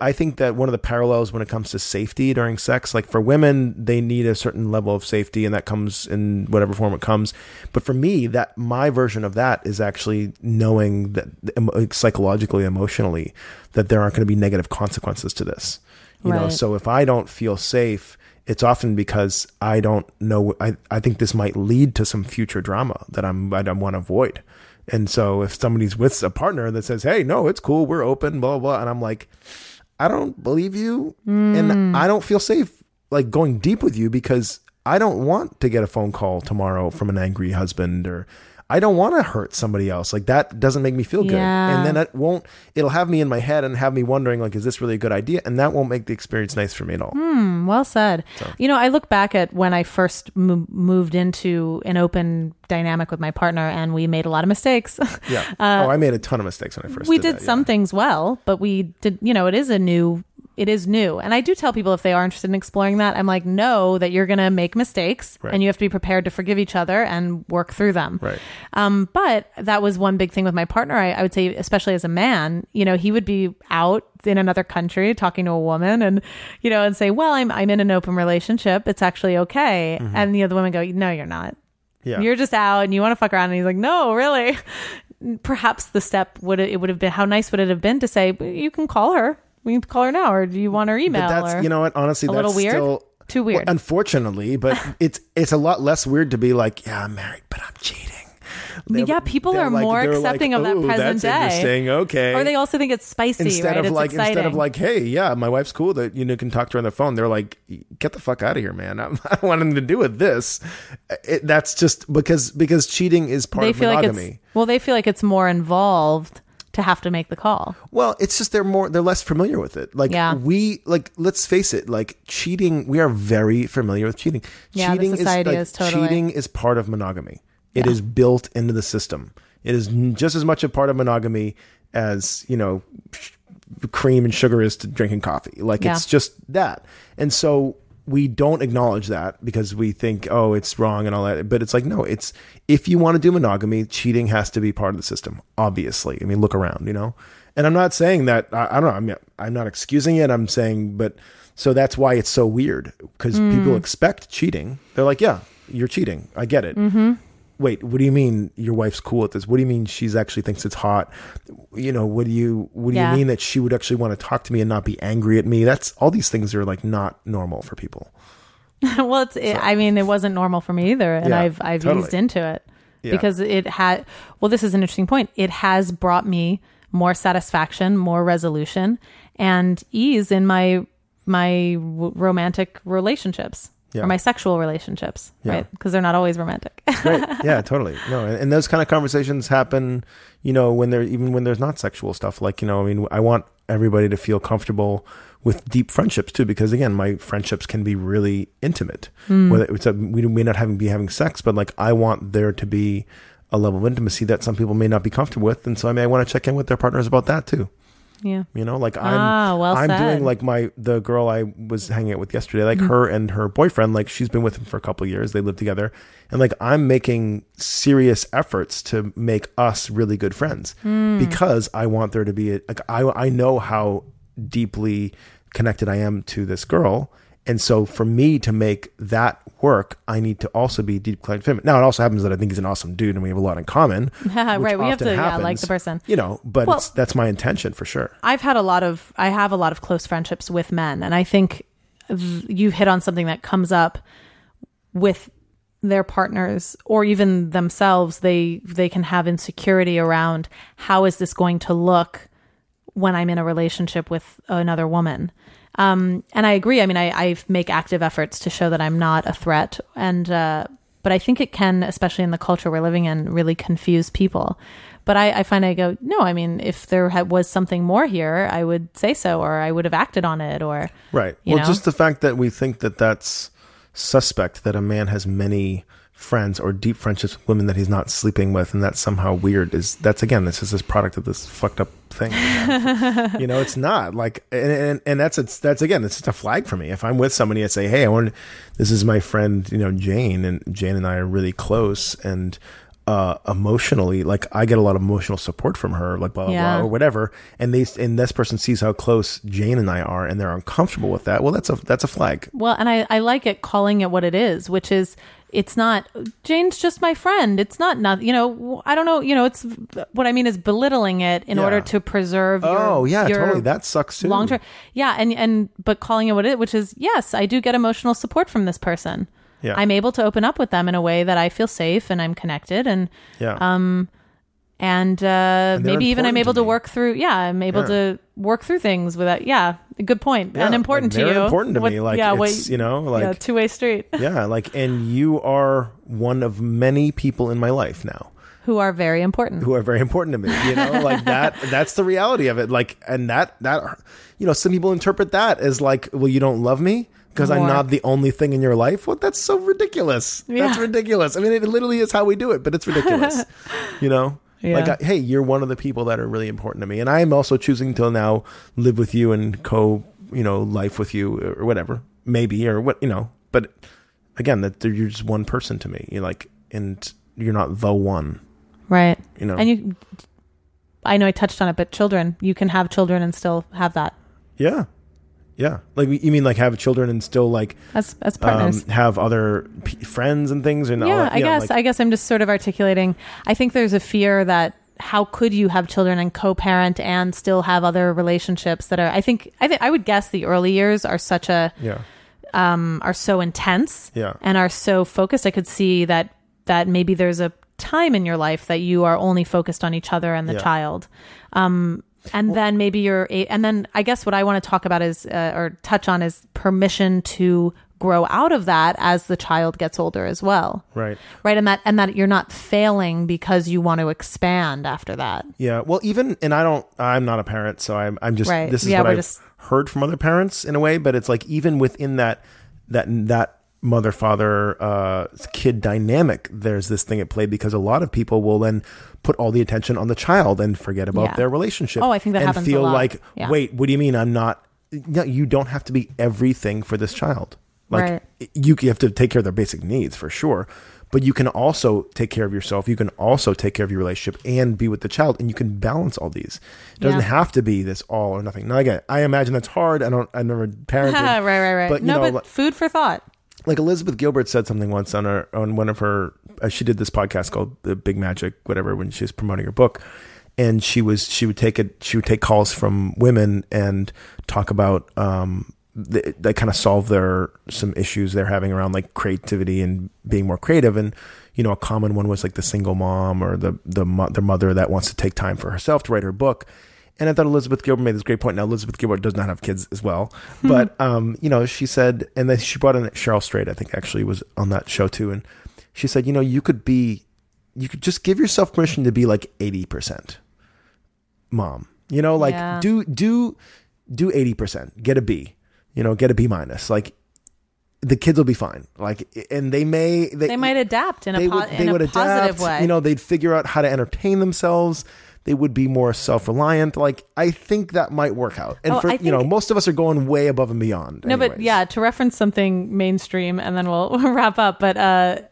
I think that one of the parallels when it comes to safety during sex, like for women, they need a certain level of safety, and that comes in whatever form it comes. But for me, that my version of that is actually knowing that psychologically, emotionally, that there aren't going to be negative consequences to this. You know, so if I don't feel safe, it's often because I don't know. I, I think this might lead to some future drama that I'm I don't want to avoid. And so if somebody's with a partner that says, "Hey, no, it's cool, we're open," blah blah, blah and I'm like, I don't believe you, and I don't feel safe like going deep with you because I don't want to get a phone call tomorrow from an angry husband or. I don't want to hurt somebody else. Like that doesn't make me feel good. Yeah. And then it won't, it'll have me in my head and have me wondering, like, is this really a good idea? And that won't make the experience nice for me at all. Hmm, well said. You know, I look back at when I first mo- moved into an open dynamic with my partner, and we made a lot of mistakes. Yeah. oh, I made a ton of mistakes when I first we did did that, some yeah. things well, but we did. You know, it is a new it is new. And I do tell people if they are interested in exploring that, I'm like, know that you're going to make mistakes Right. and you have to be prepared to forgive each other and work through them. Right. Um, but that was one big thing with my partner. I, I would say, especially as a man, you know, he would be out in another country talking to a woman and, you know, and say, well, I'm, I'm in an open relationship. It's actually okay. And the other women go, no, you're not. Mm-hmm. Yeah. You're just out and you want to fuck around. And he's like, no, really. Perhaps the step would it would have been how nice would it have been to say you can call her, we can call her now, or do you want her email? But that's you know what? Honestly, a that's little weird? still Too weird. Well, unfortunately, but it's it's a lot less weird to be like, yeah, I'm married, but I'm cheating. They're- Yeah, people they're like- more they're like, accepting of that present that's day." Interesting. Okay. or they also think it's spicy, instead right? of it's like exciting. instead of like, hey, yeah, my wife's cool that you know can talk to her on the phone. They're like, get the fuck out of here, man. I'm, I don't want anything to do with this. It, that's just because because cheating is part they of feel like well, they feel like it's more involved to have to make the call. Well, it's just they're more they're less familiar with it. Like Yeah. we like let's face it, like cheating, we are very familiar with cheating. Yeah, the cheating society like, is totally- cheating is part of monogamy. It Yeah. is built into the system. It is just as much a part of monogamy as, you know, cream and sugar is to drinking coffee. Like Yeah. it's just that. And so we don't acknowledge that because we think, oh, it's wrong and all that. But it's like, no, it's if you want to do monogamy, cheating has to be part of the system. Obviously, I mean, look around, you know. And I'm not saying that I, I don't know. I'm I'm not excusing it. I'm saying, but so that's why it's so weird because people expect cheating. They're like, yeah, you're cheating. I get it. Mm-hmm. Wait, what do you mean your wife's cool with this? What do you mean she's actually thinks it's hot? You know, what do you what do Yeah. you mean that she would actually want to talk to me and not be angry at me? That's all these things are like not normal for people. well, it's. It, I mean, it wasn't normal for me either, and Yeah, I've I've totally. eased into it Yeah. because it had. Well, this is an interesting point. It has brought me more satisfaction, more resolution, and ease in my my w- romantic relationships Yeah. or my sexual relationships, Yeah. right? Because they're not always romantic. Great. Yeah, totally. No, and, and those kind of conversations happen, you know, when they're even when there's not sexual stuff. Like, you know, I mean, I want everybody to feel comfortable with deep friendships too, because again, my friendships can be really intimate. Hmm. Whether it's a, we may not having be having sex, but like I want there to be a level of intimacy that some people may not be comfortable with, and so I may want to check in with their partners about that too. Yeah. You know, like I'm Ah, well I'm said. doing like my the girl I was hanging out with yesterday, like Mm-hmm. her and her boyfriend, like she's been with him for a couple of years. They live together. And like I'm making serious efforts to make us really good friends Hmm. because I want there to be a, like I I know how deeply connected I am to this girl. And so for me to make that work, I need to also be connected to him. Now it also happens that I think he's an awesome dude and we have a lot in common. right. We have to yeah, like the person. You know, but Well- it's that's my intention for sure. I've had a lot of I have a lot of close friendships with men, and I think th- you hit on something that comes up with their partners or even themselves. They they can have insecurity around how is this going to look when I'm in a relationship with another woman. Um, and I agree. I mean, I, I make active efforts to show that I'm not a threat, and uh, but I think it can, especially in the culture we're living in, really confuse people. But I, I find I go, no. I mean, if there ha- was something more here, I would say so, or I would have acted on it, or Right. Well, know? just the fact that we think that that's suspect that a man has many friends or deep friendships with women that he's not sleeping with, and that's somehow weird. Is that's again, this is this product of this fucked up thing. you know, it's not like, and and, and that's it's that's again, it's just a flag for me. If I'm with somebody and say, hey, I want, this is my friend, you know, Jane, and Jane and I are really close, and. Uh, emotionally, like I get a lot of emotional support from her, like blah blah Yeah. blah or whatever, and they and this person sees how close Jane and I are, and they're uncomfortable with that. Well, that's a that's a flag. Well, and I, I like it calling it what it is, which is it's not Jane's just my friend. It's not not you know I don't know you know it's what I mean is belittling it in Yeah. order to preserve. Your, Oh yeah, your totally. That sucks too. long term. Yeah, and and but calling it what it which is yes, I do get emotional support from this person. Yeah. I'm able to open up with them in a way that I feel safe and I'm connected and Yeah. um and uh they're maybe even I'm able to to work through yeah I'm able Yeah. to work through things without yeah good point Yeah, and important like, to you important to What- me. Like yeah what- it's you know like yeah two way street yeah like and you are one of many people in my life now who are very important who are very important to me. You know, like that. That's the reality of it. Like, and that that you know, some people interpret that as like, well, you don't love me because I'm not the only thing in your life. What? that's so ridiculous. That's ridiculous. I mean, it literally is how we do it, but it's ridiculous. you know. Yeah. Like, I, hey, you're one of the people that are really important to me, and I am also choosing to now live with you and co you know life with you or whatever maybe or what you know but again that you're just one person to me you're like and you're not the one Right. you know And you, I know I touched on it, but children, you can have children and still have that yeah yeah like you mean like have children and still like as as um, partners. have other p- friends and things and all yeah, that, I guess. like- I guess I'm just sort of articulating. I think there's a fear that how could you have children and co-parent and still have other relationships that are? I think. I think I would guess the early years are such a yeah um are so intense yeah and are so focused. I could see that that maybe there's a time in your life that you are only focused on each other and the Yeah. child. Um, and then maybe you're, a- and then I guess what I want to talk about is, uh, or touch on is permission to grow out of that as the child gets older as well. right Right. And that, and that you're not failing because you want to expand after that. Yeah, well, even and I don't. I'm not a parent, so I'm. I'm just. Right. This is Yeah, what I've just- heard from other parents in a way, but it's like even within that that that mother father uh, kid dynamic, there's this thing at play because a lot of people will then put all the attention on the child and forget about Yeah. their relationship. Oh, I think that and happens a feel like, Yeah. wait, what do you mean I'm not? No, you don't have to be everything for this child. Like Right. you, you have to take care of their basic needs for sure but you can also take care of yourself you can also take care of your relationship and be with the child and you can balance all these it doesn't Yeah. have to be this all or nothing now again i imagine that's hard i don't i never parented right, right, right. but, you no, know, but like- food for thought. Like elizabeth gilbert said something once on her on one of her uh, she did this podcast called the big magic whatever when she was promoting her book. And she was she would take it she would take calls from women and talk about um they, they kind of solve their some issues they're having around like creativity and being more creative. And you know a common one was like the single mom or the the mo- the mother that wants to take time for herself to write her book and I thought Elizabeth Gilbert made this great point. Now Elizabeth Gilbert does not have kids as well, but um, you know, she said, and then she brought in Cheryl Strayed. I think actually was on that show too, and she said, you know, you could be, you could just give yourself permission to be like eighty percent mom. You know, like Yeah. do do do eighty percent, get a B. You know, get a B minus. Like the kids will be fine. Like, and they may they, They might adapt in a, po- would they in a would positive adapt. way. You know, they'd figure out how to entertain themselves. They would be more self reliant. Like I think that might work out. And Oh, for I you know, most of us are going way above and beyond. No, but yeah, to reference something mainstream, and then we'll, wrap up. But uh,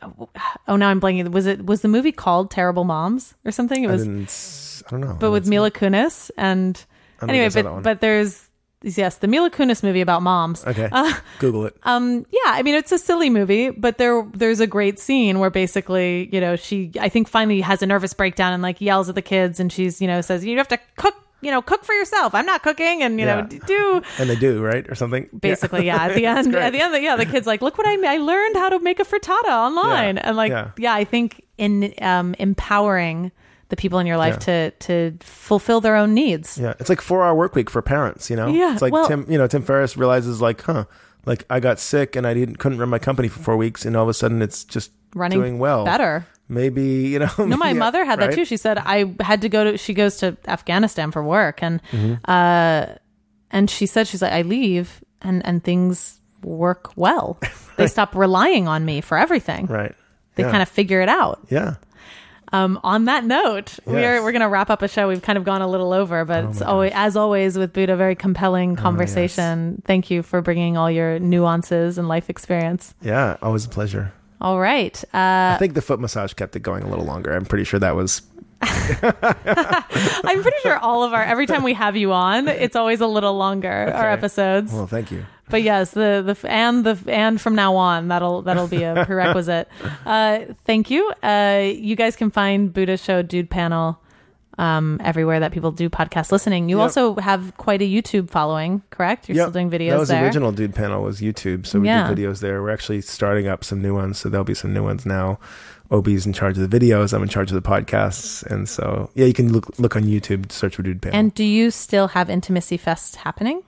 oh, now I'm blanking. Was it was the movie called Terrible Moms or something? It I was, s- I don't know. but with Mila Kunis and anyway, think I but but there's yes, the Mila Kunis movie about moms. okay, Uh, Google it. Um, yeah, I mean it's a silly movie, but there there's a great scene where basically, you know, she I think finally has a nervous breakdown and like yells at the kids, and she's you know says you have to cook, you know, cook for yourself. I'm not cooking, and you know do and they do right or something. basically yeah, at the end at the end yeah the kids like look what i i learned how to make a frittata online Yeah, and like yeah. yeah. i think in um empowering the people in your life to to fulfill their own needs Yeah, it's like four hour work week for parents. You know, Yeah, it's like well- Tim. You know, Tim Ferriss realizes like, huh, like I got sick and I didn't couldn't run my company for four weeks, and all of a sudden it's just running doing well. better Maybe you know. no my yeah, mother had that right? too she said i had to go to she goes to afghanistan for work and Mm-hmm. uh and she said she's like i leave and and things work well they stop relying on me for everything Right. they yeah. kind of figure it out Yeah. Um, on that note, we are Oh we're gonna wrap up a show. We've kind of gone a little over, but it's always, as always with Booda, very Oh, compelling conversation. Thank you for bringing all your nuances and life experience. Yeah. Always a pleasure. All right, I uh, think the foot massage kept it going a little longer. I'm pretty sure that was. I'm pretty sure all of our every time we have you on, it's always a little longer our episodes. Well, thank you. But yes, the the and the and from now on that'll that'll be a prerequisite. uh, thank you. Uh, you guys can find Booda Show Dude Panel um, everywhere that people do podcast listening. You Yep. also have quite a YouTube following, correct? You're Yep. still doing videos That was there. the original dude panel was YouTube, so we Yeah. do videos there. We're actually starting up some new ones, so there'll be some new ones now. Obi's in charge of the videos. I'm in charge of the podcasts, and so yeah, you can look look on YouTube, search for dude panel. And do you still have Intimacy Fest happening?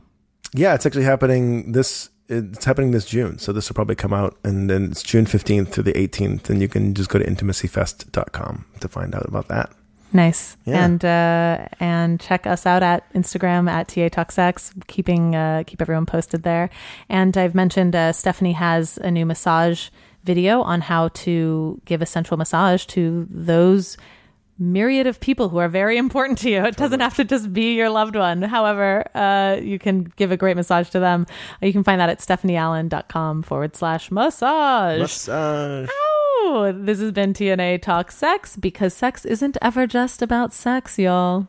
Yeah, it's actually happening this. It's happening this June, so this will probably come out, and then it's June 15th through the 18th, and you can just go to intimacyfest.com to find out about that. Nice. Yeah. And uh, and check us out at Instagram at TA Talksex, keeping uh, keep everyone posted there. And I've mentioned uh, Stephanie has a new massage video on how to give a central massage to those myriad of people who are very important to you. It doesn't have to just be your loved one. However, uh, you can give a great massage to them. You can find that at stephanieallen.com forward slash massage. Massage. Ow! This has been TNA Talk Sex because sex isn't ever just about sex, y'all.